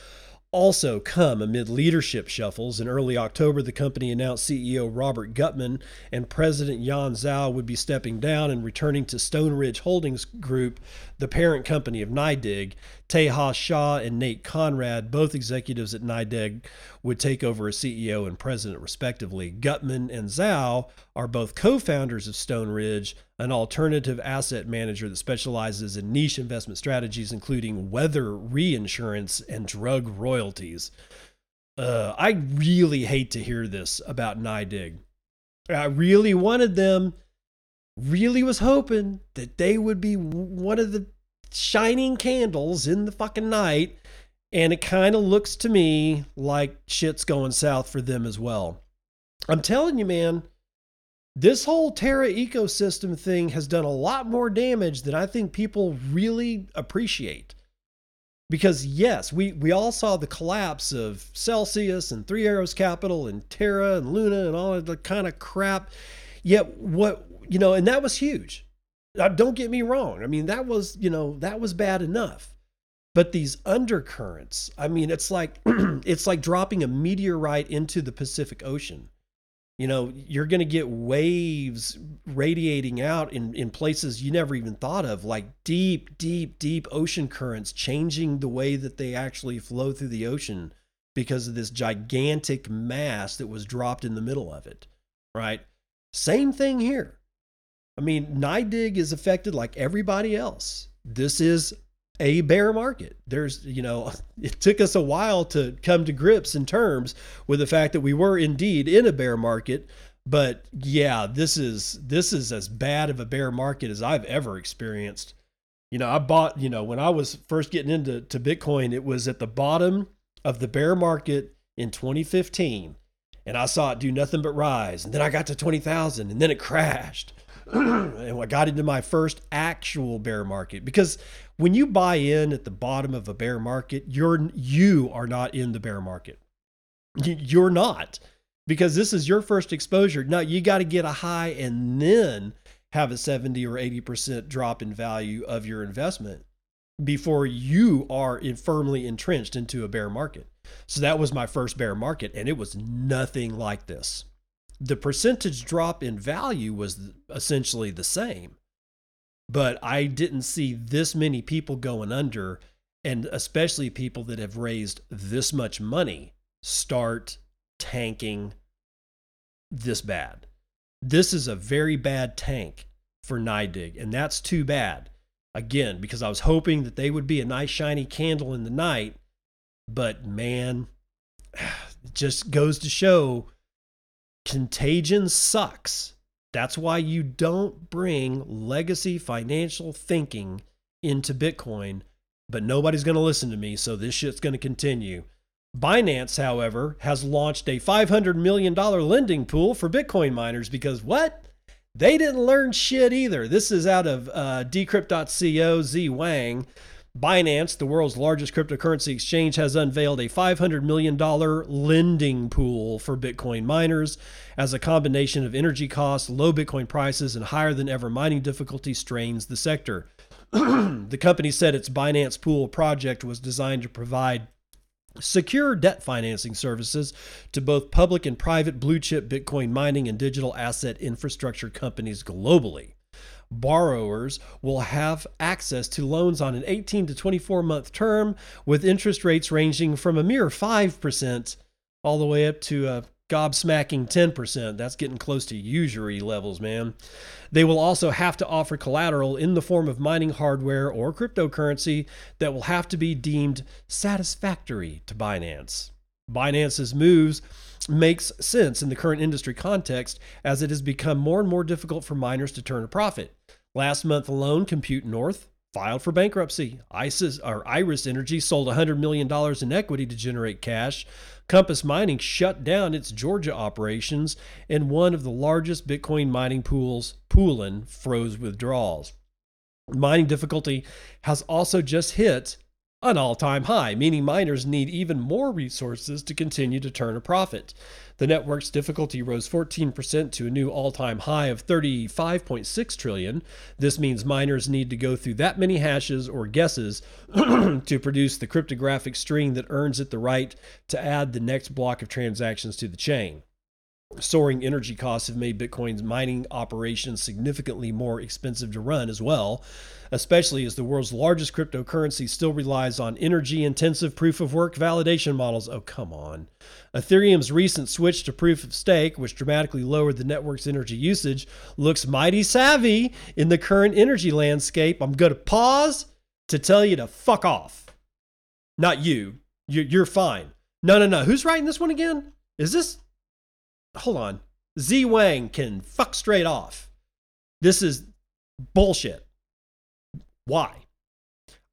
also come amid leadership shuffles. In early October, the company announced CEO Robert Gutman and President Yan Zhao would be stepping down and returning to Stone Ridge Holdings Group, the parent company of NYDIG. Tejas Shah and Nate Conrad, both executives at NYDIG, would take over as CEO and president, respectively. Gutman and Zhao are both co founders of Stone Ridge, an alternative asset manager that specializes in niche investment strategies, including weather reinsurance and drug royalties. Uh, I really hate to hear this about NYDIG. I really wanted them, really was hoping that they would be one of the shining candles in the fucking night. And it kind of looks to me like shit's going south for them as well. I'm telling you, man, this whole Terra ecosystem thing has done a lot more damage than I think people really appreciate. Because yes, we, we all saw the collapse of Celsius and Three Arrows Capital and Terra and Luna and all of the kind of crap. Yet what you know, and that was huge. Uh, don't get me wrong. I mean, that was, you know, that was bad enough. But these undercurrents, I mean, it's like it's like dropping a meteorite into the Pacific Ocean. You know, you're going to get waves radiating out in, in places you never even thought of, like deep, deep, deep ocean currents changing the way that they actually flow through the ocean because of this gigantic mass that was dropped in the middle of it, right? Same thing here. I mean, NYDIG is affected like everybody else. This is a bear market. There's, you know, it took us a while to come to grips in terms with the fact that we were indeed in a bear market. But yeah, this is this is as bad of a bear market as I've ever experienced. You know, I bought, you know, when I was first getting into to Bitcoin, it was at the bottom of the bear market in 2015. And I saw it do nothing but rise. And then I got to 20,000 and then it crashed and I got into my first actual bear market because when you buy in at the bottom of a bear market, you're you are not in the bear market. You're not because this is your first exposure. Now you got to get a high and then have a 70 or 80% drop in value of your investment before you are firmly entrenched into a bear market. So that was my first bear market and it was nothing like this the percentage drop in value was essentially the same. But I didn't see this many people going under, and especially people that have raised this much money start tanking this bad. This is a very bad tank for NYDIG, and that's too bad. Again, because I was hoping that they would be a nice shiny candle in the night, but man, it just goes to show Contagion sucks. That's why you don't bring legacy financial thinking into Bitcoin, but nobody's going to listen to me, so this shit's going to continue. Binance, however, has launched a $500 million lending pool for Bitcoin miners because what? They didn't learn shit either. This is out of uh, decrypt.co, Z Wang. Binance, the world's largest cryptocurrency exchange, has unveiled a $500 million lending pool for Bitcoin miners as a combination of energy costs, low Bitcoin prices, and higher than ever mining difficulty strains the sector. the company said its Binance Pool project was designed to provide secure debt financing services to both public and private blue chip Bitcoin mining and digital asset infrastructure companies globally borrowers will have access to loans on an 18 to 24 month term with interest rates ranging from a mere 5% all the way up to a gobsmacking 10%. That's getting close to usury levels, man. They will also have to offer collateral in the form of mining hardware or cryptocurrency that will have to be deemed satisfactory to Binance. Binance's moves makes sense in the current industry context as it has become more and more difficult for miners to turn a profit. Last month alone, Compute North filed for bankruptcy. ISIS or Iris Energy sold $100 million in equity to generate cash. Compass Mining shut down its Georgia operations, and one of the largest Bitcoin mining pools, Poolin, froze withdrawals. Mining difficulty has also just hit an all time high, meaning miners need even more resources to continue to turn a profit. The network's difficulty rose 14% to a new all time high of 35.6 trillion. This means miners need to go through that many hashes or guesses to produce the cryptographic string that earns it the right to add the next block of transactions to the chain. Soaring energy costs have made Bitcoin's mining operations significantly more expensive to run as well, especially as the world's largest cryptocurrency still relies on energy intensive proof of work validation models. Oh, come on. Ethereum's recent switch to proof of stake, which dramatically lowered the network's energy usage, looks mighty savvy in the current energy landscape. I'm going to pause to tell you to fuck off. Not you. You're fine. No, no, no. Who's writing this one again? Is this hold on. Z Wang can fuck straight off. This is bullshit. Why?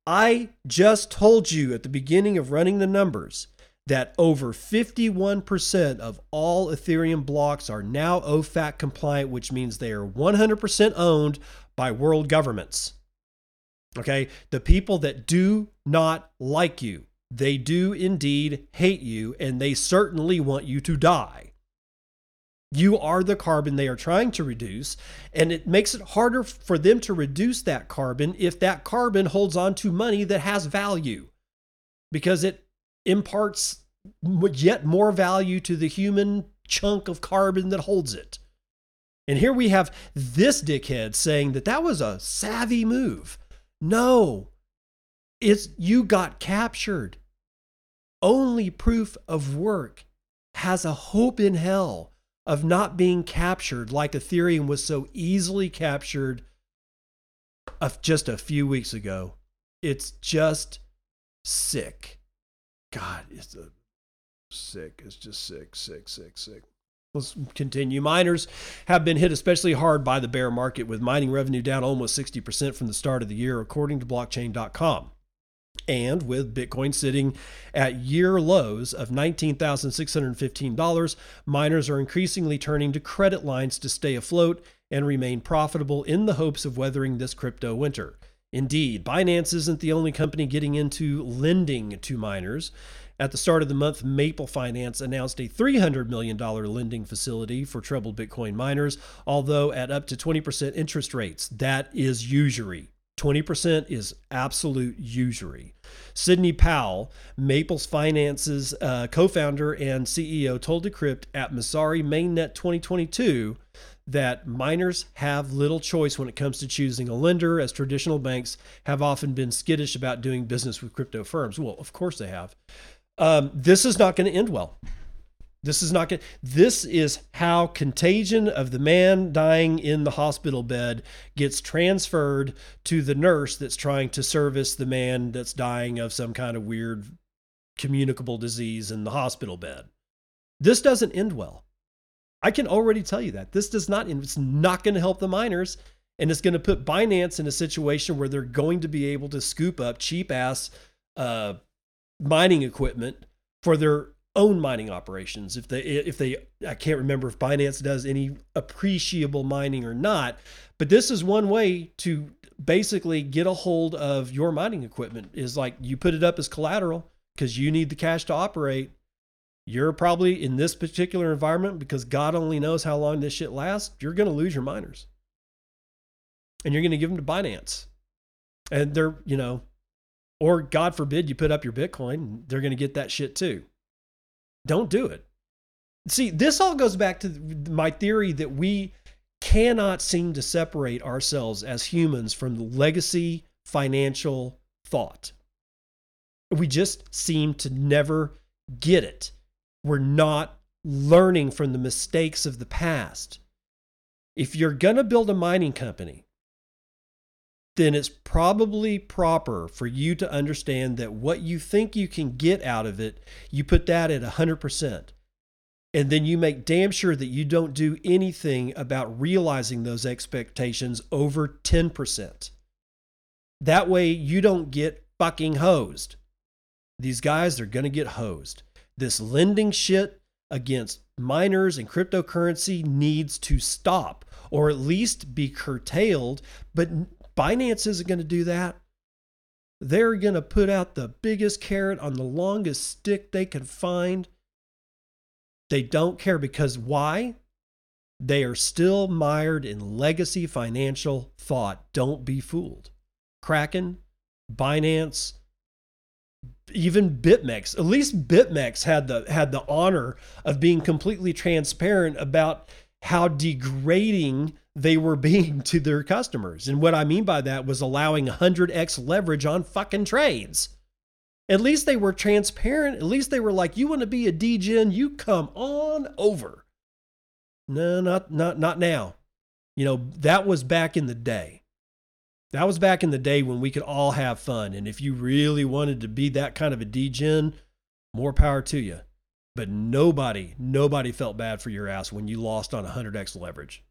I just told you at the beginning of running the numbers that over 51% of all Ethereum blocks are now OFAC compliant, which means they are 100% owned by world governments. Okay? The people that do not like you, they do indeed hate you, and they certainly want you to die. You are the carbon they are trying to reduce, and it makes it harder for them to reduce that carbon if that carbon holds on to money that has value because it imparts yet more value to the human chunk of carbon that holds it. And here we have this dickhead saying that that was a savvy move. No, it's you got captured. Only proof of work has a hope in hell of not being captured like Ethereum was so easily captured of just a few weeks ago. It's just sick. God, it's a sick. It's just sick, sick, sick, sick. Let's continue. Miners have been hit especially hard by the bear market, with mining revenue down almost 60% from the start of the year, according to blockchain.com. And with Bitcoin sitting at year lows of $19,615, miners are increasingly turning to credit lines to stay afloat and remain profitable in the hopes of weathering this crypto winter. Indeed, Binance isn't the only company getting into lending to miners. At the start of the month, Maple Finance announced a $300 million lending facility for troubled Bitcoin miners, although at up to 20% interest rates. That is usury. 20% is absolute usury. Sidney Powell, Maples Finance's uh, co founder and CEO, told Decrypt at Messari Mainnet 2022 that miners have little choice when it comes to choosing a lender, as traditional banks have often been skittish about doing business with crypto firms. Well, of course they have. Um, this is not going to end well. This is not good. This is how contagion of the man dying in the hospital bed gets transferred to the nurse that's trying to service the man that's dying of some kind of weird communicable disease in the hospital bed. This doesn't end well. I can already tell you that. This does not end. It's not going to help the miners. And it's going to put Binance in a situation where they're going to be able to scoop up cheap ass uh, mining equipment for their own mining operations. If they if they I can't remember if Binance does any appreciable mining or not, but this is one way to basically get a hold of your mining equipment is like you put it up as collateral because you need the cash to operate. You're probably in this particular environment because God only knows how long this shit lasts. You're going to lose your miners. And you're going to give them to Binance. And they're, you know, or God forbid you put up your Bitcoin, they're going to get that shit too. Don't do it. See, this all goes back to my theory that we cannot seem to separate ourselves as humans from the legacy financial thought. We just seem to never get it. We're not learning from the mistakes of the past. If you're going to build a mining company, then it's probably proper for you to understand that what you think you can get out of it, you put that at 100%. And then you make damn sure that you don't do anything about realizing those expectations over 10%. That way you don't get fucking hosed. These guys are going to get hosed. This lending shit against miners and cryptocurrency needs to stop or at least be curtailed. But Binance isn't going to do that. They're going to put out the biggest carrot on the longest stick they can find. They don't care because why? They are still mired in legacy financial thought. Don't be fooled. Kraken, Binance, even BitMEX. At least BitMEX had the had the honor of being completely transparent about how degrading they were being to their customers. And what I mean by that was allowing 100x leverage on fucking trades. At least they were transparent. At least they were like, "You want to be a degen? You come on over." No, not not not now. You know, that was back in the day. That was back in the day when we could all have fun. And if you really wanted to be that kind of a degen, more power to you. But nobody, nobody felt bad for your ass when you lost on 100x leverage.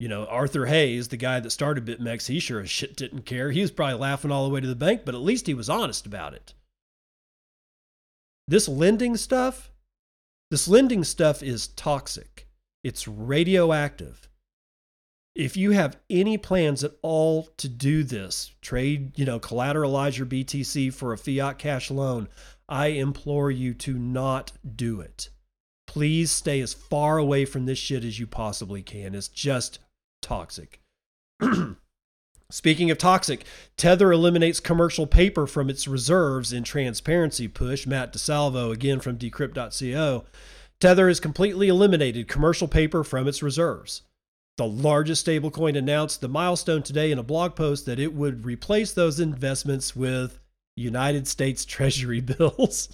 You know, Arthur Hayes, the guy that started BitMEX, he sure as shit didn't care. He was probably laughing all the way to the bank, but at least he was honest about it. This lending stuff, this lending stuff is toxic. It's radioactive. If you have any plans at all to do this, trade, you know, collateralize your BTC for a fiat cash loan, I implore you to not do it. Please stay as far away from this shit as you possibly can. It's just toxic. Speaking of toxic, Tether eliminates commercial paper from its reserves in transparency push. Mat Di Salvo, again from decrypt.co. Tether has completely eliminated commercial paper from its reserves. The largest stablecoin announced the milestone today in a blog post that it would replace those investments with United States Treasury bills.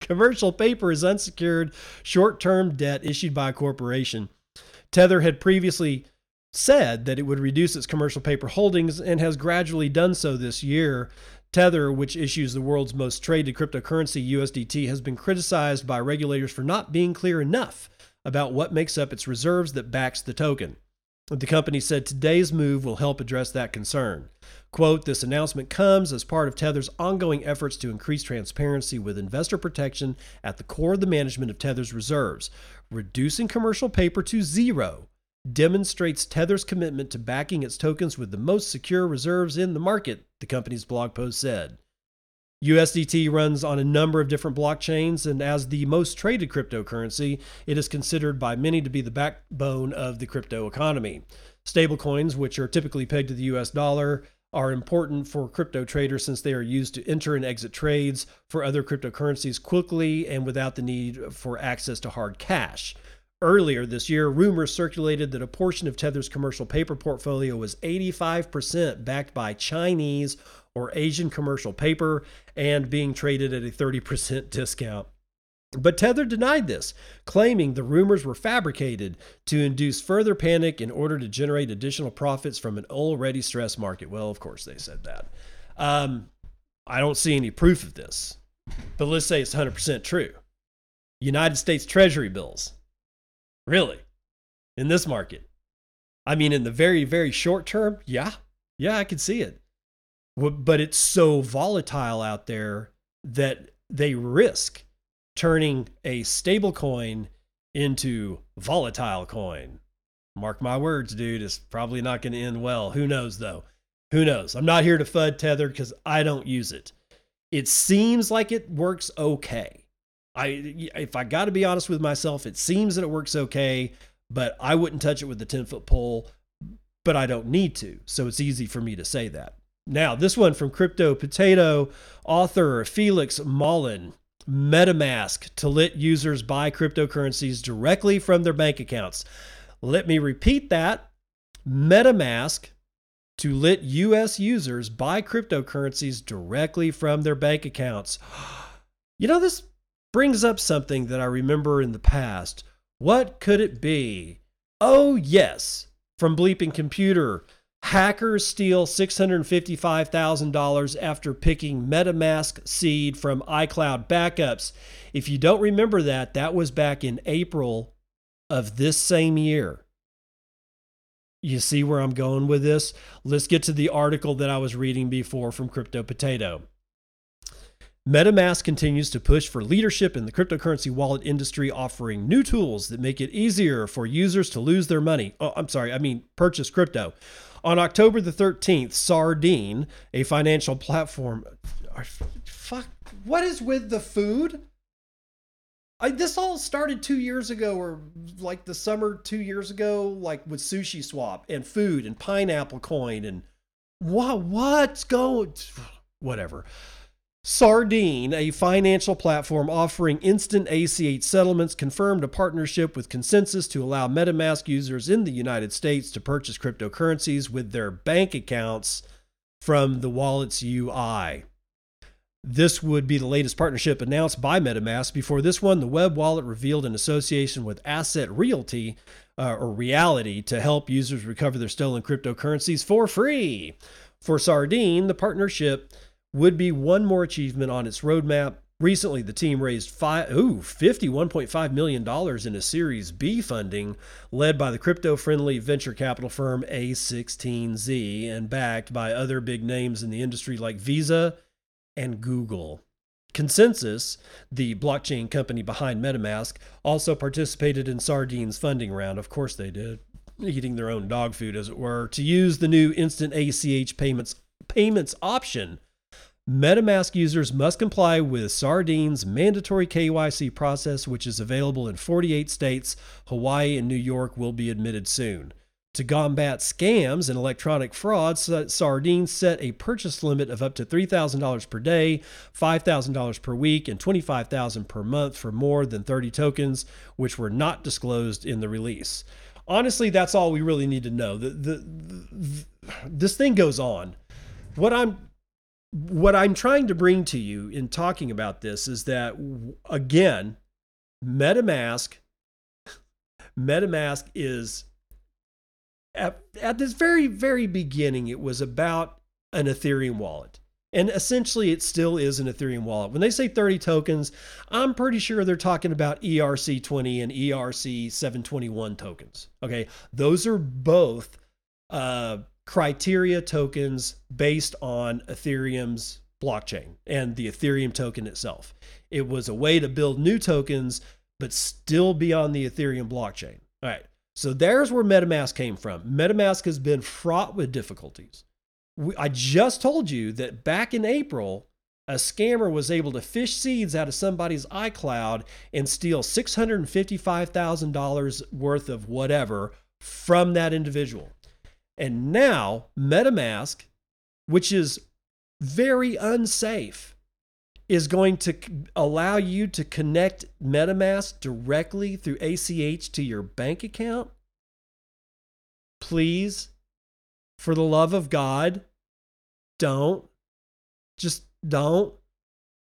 Commercial paper is unsecured short term debt issued by a corporation. Tether had previously said that it would reduce its commercial paper holdings and has gradually done so this year. Tether, which issues the world's most traded cryptocurrency, USDT, has been criticized by regulators for not being clear enough about what makes up its reserves that backs the token. The company said today's move will help address that concern. Quote, this announcement comes as part of Tether's ongoing efforts to increase transparency with investor protection at the core of the management of Tether's reserves. Reducing commercial paper to zero demonstrates Tether's commitment to backing its tokens with the most secure reserves in the market, the company's blog post said. USDT runs on a number of different blockchains, and as the most traded cryptocurrency, it is considered by many to be the backbone of the crypto economy. Stablecoins, which are typically pegged to the US dollar, are important for crypto traders since they are used to enter and exit trades for other cryptocurrencies quickly and without the need for access to hard cash. Earlier this year, rumors circulated that a portion of Tether's commercial paper portfolio was 85% backed by Chinese or Asian commercial paper and being traded at a 30% discount. But Tether denied this, claiming the rumors were fabricated to induce further panic in order to generate additional profits from an already stressed market. Well, of course, they said that. Um, I don't see any proof of this, but let's say it's 100% true. United States Treasury bills. Really? In this market? I mean, in the very, very short term, yeah. Yeah, I can see it but it's so volatile out there that they risk turning a stable coin into volatile coin. Mark my words, dude, it's probably not going to end well. Who knows, though? Who knows? I'm not here to FUD Tether because I don't use it. It seems like it works okay. I, if I got to be honest with myself, it seems that it works okay, but I wouldn't touch it with the 10 foot pole, but I don't need to. So it's easy for me to say that. Now, this one from Crypto Potato, author Felix Mollin. MetaMask to let users buy cryptocurrencies directly from their bank accounts. Let me repeat that. MetaMask to let US users buy cryptocurrencies directly from their bank accounts. You know this brings up something that I remember in the past. What could it be? Oh, yes, from Bleeping Computer. Hackers steal $655,000 after picking MetaMask seed from iCloud backups. If you don't remember that, that was back in April of this same year. You see where I'm going with this? Let's get to the article that I was reading before from Crypto Potato. MetaMask continues to push for leadership in the cryptocurrency wallet industry, offering new tools that make it easier for users to lose their money. Oh, I'm sorry, I mean purchase crypto. On October the 13th, Sardine, a financial platform. Fuck, what is with the food? I, this all started two years ago, or like the summer two years ago, like with Sushi Swap and food and Pineapple Coin and what? What's going? Whatever. Sardine, a financial platform offering instant ACH settlements, confirmed a partnership with ConsenSys to allow MetaMask users in the United States to purchase cryptocurrencies with their bank accounts from the wallet's UI. This would be the latest partnership announced by MetaMask. Before this one, the web wallet revealed an association with Asset Realty uh, or Reality to help users recover their stolen cryptocurrencies for free. For Sardine, the partnership would be one more achievement on its roadmap. Recently, the team raised five, ooh, $51.5 million in a Series B funding led by the crypto friendly venture capital firm A16Z and backed by other big names in the industry like Visa and Google. ConsenSys, the blockchain company behind MetaMask, also participated in Sardine's funding round. Of course, they did, eating their own dog food, as it were, to use the new instant ACH payments payments option MetaMask users must comply with Sardine's mandatory KYC process, which is available in 48 states. Hawaii and New York will be admitted soon. To combat scams and electronic fraud, Sardine set a purchase limit of up to $3,000 per day, $5,000 per week, and $25,000 per month for more than 30 tokens, which were not disclosed in the release. Honestly, that's all we really need to know. The, the, the, this thing goes on. What I'm what I'm trying to bring to you in talking about this is that again, MetaMask, MetaMask is at, at this very, very beginning, it was about an Ethereum wallet. And essentially, it still is an Ethereum wallet. When they say 30 tokens, I'm pretty sure they're talking about ERC20 and ERC721 tokens. Okay. Those are both uh, criteria tokens based on Ethereum's blockchain and the Ethereum token itself. It was a way to build new tokens, but still be on the Ethereum blockchain. All right. So there's where MetaMask came from. MetaMask has been fraught with difficulties. I just told you that back in April, a scammer was able to fish seeds out of somebody's iCloud and steal $655,000 worth of whatever from that individual. And now MetaMask, which is very unsafe, is going to allow you to connect MetaMask directly through ACH to your bank account. Please, for the love of God, don't. Just don't.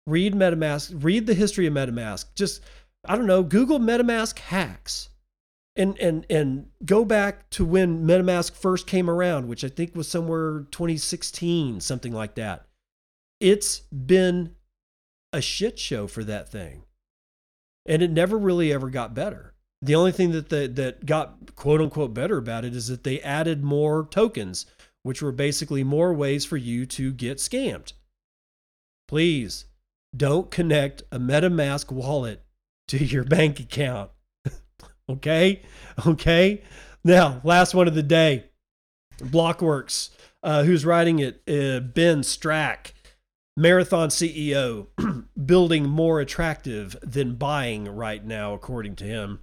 Read MetaMask, read the history of MetaMask. Just, I don't know, Google MetaMask hacks and and and go back to when MetaMask first came around, which I think was somewhere 2016, something like that. It's been a shit show for that thing, and it never really ever got better. The only thing that the, that got quote unquote better about it is that they added more tokens, which were basically more ways for you to get scammed. Please don't connect a MetaMask wallet to your bank account. Okay. Okay. Now, last one of the day Blockworks, uh, who's writing it, uh, Ben Strack, marathon CEO, building more attractive than buying right now, according to him.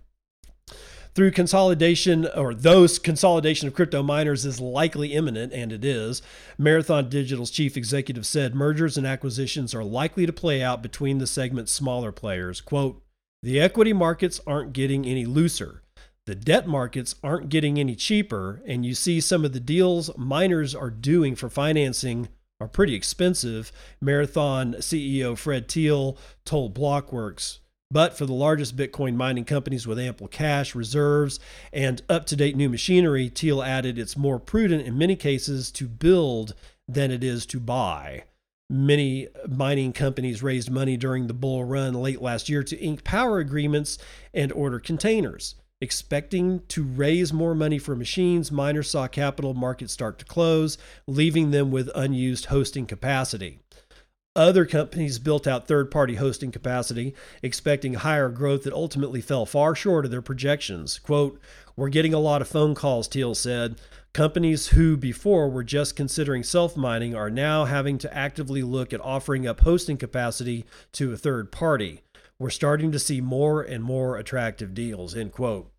Through consolidation, or those consolidation of crypto miners is likely imminent, and it is. Marathon Digital's chief executive said mergers and acquisitions are likely to play out between the segment's smaller players. Quote, the equity markets aren't getting any looser. The debt markets aren't getting any cheaper. And you see some of the deals miners are doing for financing are pretty expensive. Marathon CEO Fred Thiel told Blockworks But for the largest Bitcoin mining companies with ample cash, reserves, and up to date new machinery, Thiel added it's more prudent in many cases to build than it is to buy. Many mining companies raised money during the bull run late last year to ink power agreements and order containers. Expecting to raise more money for machines, miners saw capital markets start to close, leaving them with unused hosting capacity. Other companies built out third party hosting capacity, expecting higher growth that ultimately fell far short of their projections. Quote, We're getting a lot of phone calls, Thiel said. Companies who before were just considering self mining are now having to actively look at offering up hosting capacity to a third party. We're starting to see more and more attractive deals. End quote.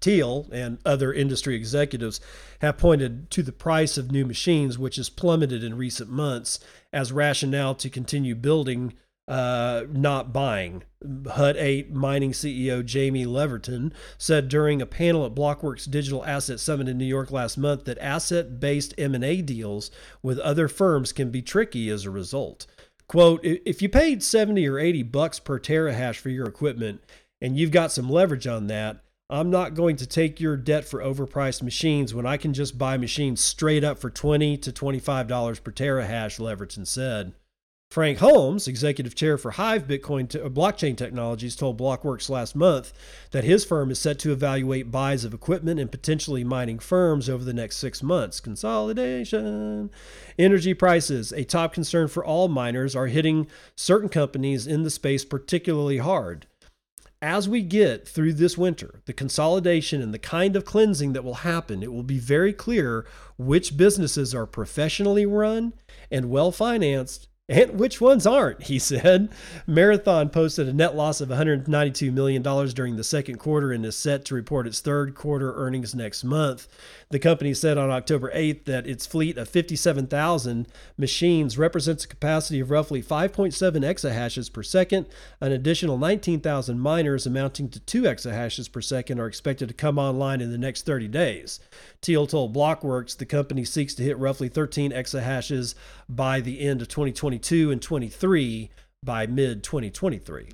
Thiel and other industry executives have pointed to the price of new machines, which has plummeted in recent months, as rationale to continue building, uh, not buying. Hut 8 mining CEO Jaime Leverton said during a panel at Blockworks Digital Asset Summit in New York last month that asset-based M&A deals with other firms can be tricky as a result. Quote, if you paid 70 or 80 bucks per terahash for your equipment and you've got some leverage on that, I'm not going to take your debt for overpriced machines when I can just buy machines straight up for 20 to $25 per terahash, Leverton said. Frank Holmes, executive chair for Hive Bitcoin uh, blockchain technologies, told Blockworks last month that his firm is set to evaluate buys of equipment and potentially mining firms over the next six months. Consolidation. Energy prices, a top concern for all miners, are hitting certain companies in the space particularly hard as we get through this winter, the consolidation and the kind of cleansing that will happen, it will be very clear which businesses are professionally run and well financed and which ones aren't, he said. Marathon posted a net loss of $192 million during the second quarter and is set to report its third quarter earnings next month. The company said on October 8th that its fleet of 57,000 machines represents a capacity of roughly 5.7 exahashes per second. An additional 19,000 miners amounting to 2 exahashes per second are expected to come online in the next 30 days. Thiel told Blockworks the company seeks to hit roughly 13 exahashes by the end of 2022 and 23 by mid 2023.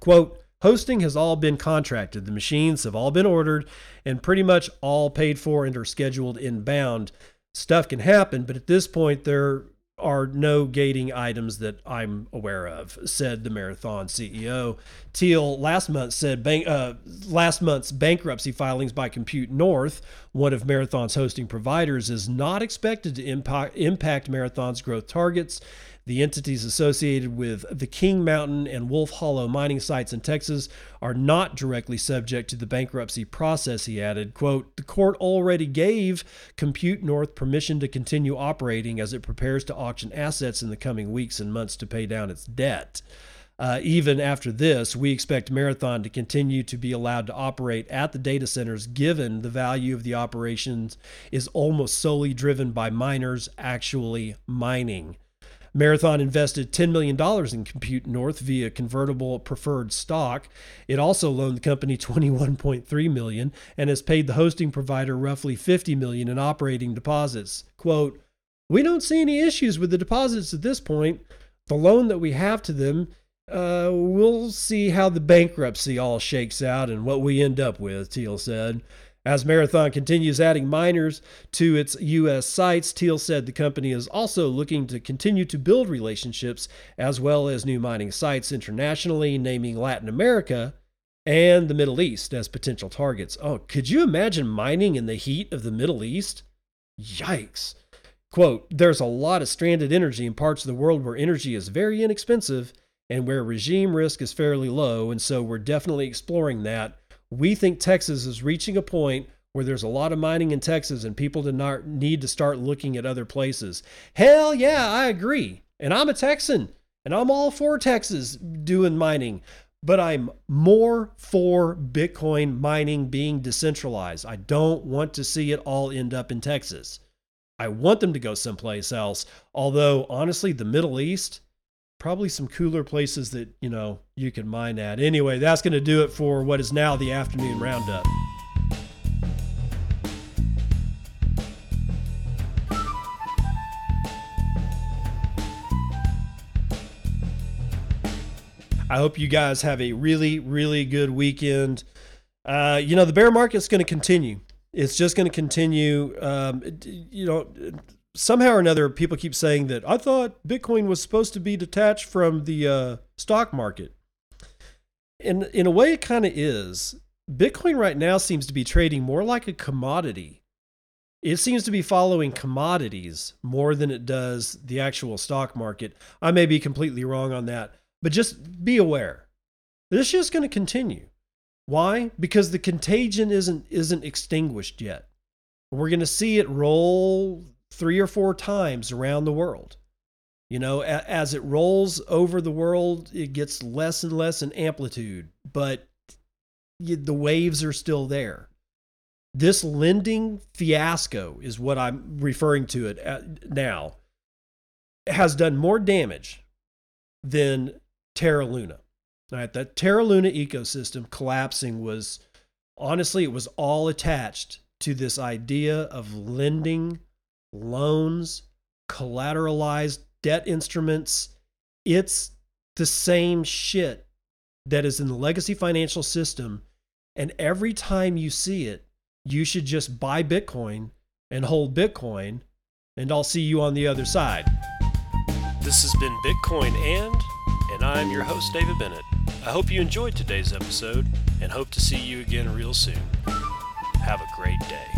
Quote, Hosting has all been contracted. The machines have all been ordered and pretty much all paid for and are scheduled inbound. Stuff can happen, but at this point, there are no gating items that I'm aware of, said the Marathon CEO. Thiel last month said bank, uh, last month's bankruptcy filings by Compute North, one of Marathon's hosting providers, is not expected to impact, impact Marathon's growth targets. The entities associated with the King Mountain and Wolf Hollow mining sites in Texas are not directly subject to the bankruptcy process, he added. Quote, the court already gave Compute North permission to continue operating as it prepares to auction assets in the coming weeks and months to pay down its debt. Uh, even after this, we expect Marathon to continue to be allowed to operate at the data centers given the value of the operations is almost solely driven by miners actually mining. Marathon invested $10 million in Compute North via convertible preferred stock. It also loaned the company 21.3 million and has paid the hosting provider roughly 50 million in operating deposits. Quote, we don't see any issues with the deposits at this point. The loan that we have to them, uh, we'll see how the bankruptcy all shakes out and what we end up with, Thiel said. As Marathon continues adding miners to its U.S. sites, Thiel said the company is also looking to continue to build relationships as well as new mining sites internationally, naming Latin America and the Middle East as potential targets. Oh, could you imagine mining in the heat of the Middle East? Yikes. Quote, there's a lot of stranded energy in parts of the world where energy is very inexpensive and where regime risk is fairly low, and so we're definitely exploring that we think Texas is reaching a point where there's a lot of mining in Texas and people do not need to start looking at other places. Hell yeah, I agree. And I'm a Texan and I'm all for Texas doing mining, but I'm more for Bitcoin mining being decentralized. I don't want to see it all end up in Texas. I want them to go someplace else. Although, honestly, the Middle East, probably some cooler places that you know you can mine at. Anyway, that's going to do it for what is now the afternoon roundup. I hope you guys have a really, really good weekend. Uh, you know, the bear market's going to continue. It's just going to continue. Um, you know, somehow or another, people keep saying that I thought Bitcoin was supposed to be detached from the uh, stock market. And in a way, it kind of is. Bitcoin right now seems to be trading more like a commodity. It seems to be following commodities more than it does the actual stock market. I may be completely wrong on that, but just be aware. This is just going to continue. Why? Because the contagion isn't isn't extinguished yet. We're going to see it roll three or four times around the world. You know, as it rolls over the world, it gets less and less in amplitude, but the waves are still there. This lending fiasco is what I'm referring to it uh, now. has done more damage than Terra Luna. Right, that Terra Luna ecosystem collapsing was honestly it was all attached to this idea of lending loans, collateralized debt instruments. It's the same shit that is in the legacy financial system. And every time you see it, you should just buy Bitcoin and hold Bitcoin, and I'll see you on the other side. This has been Bitcoin and, and I'm your host, David Bennett. I hope you enjoyed today's episode and hope to see you again real soon. Have a great day.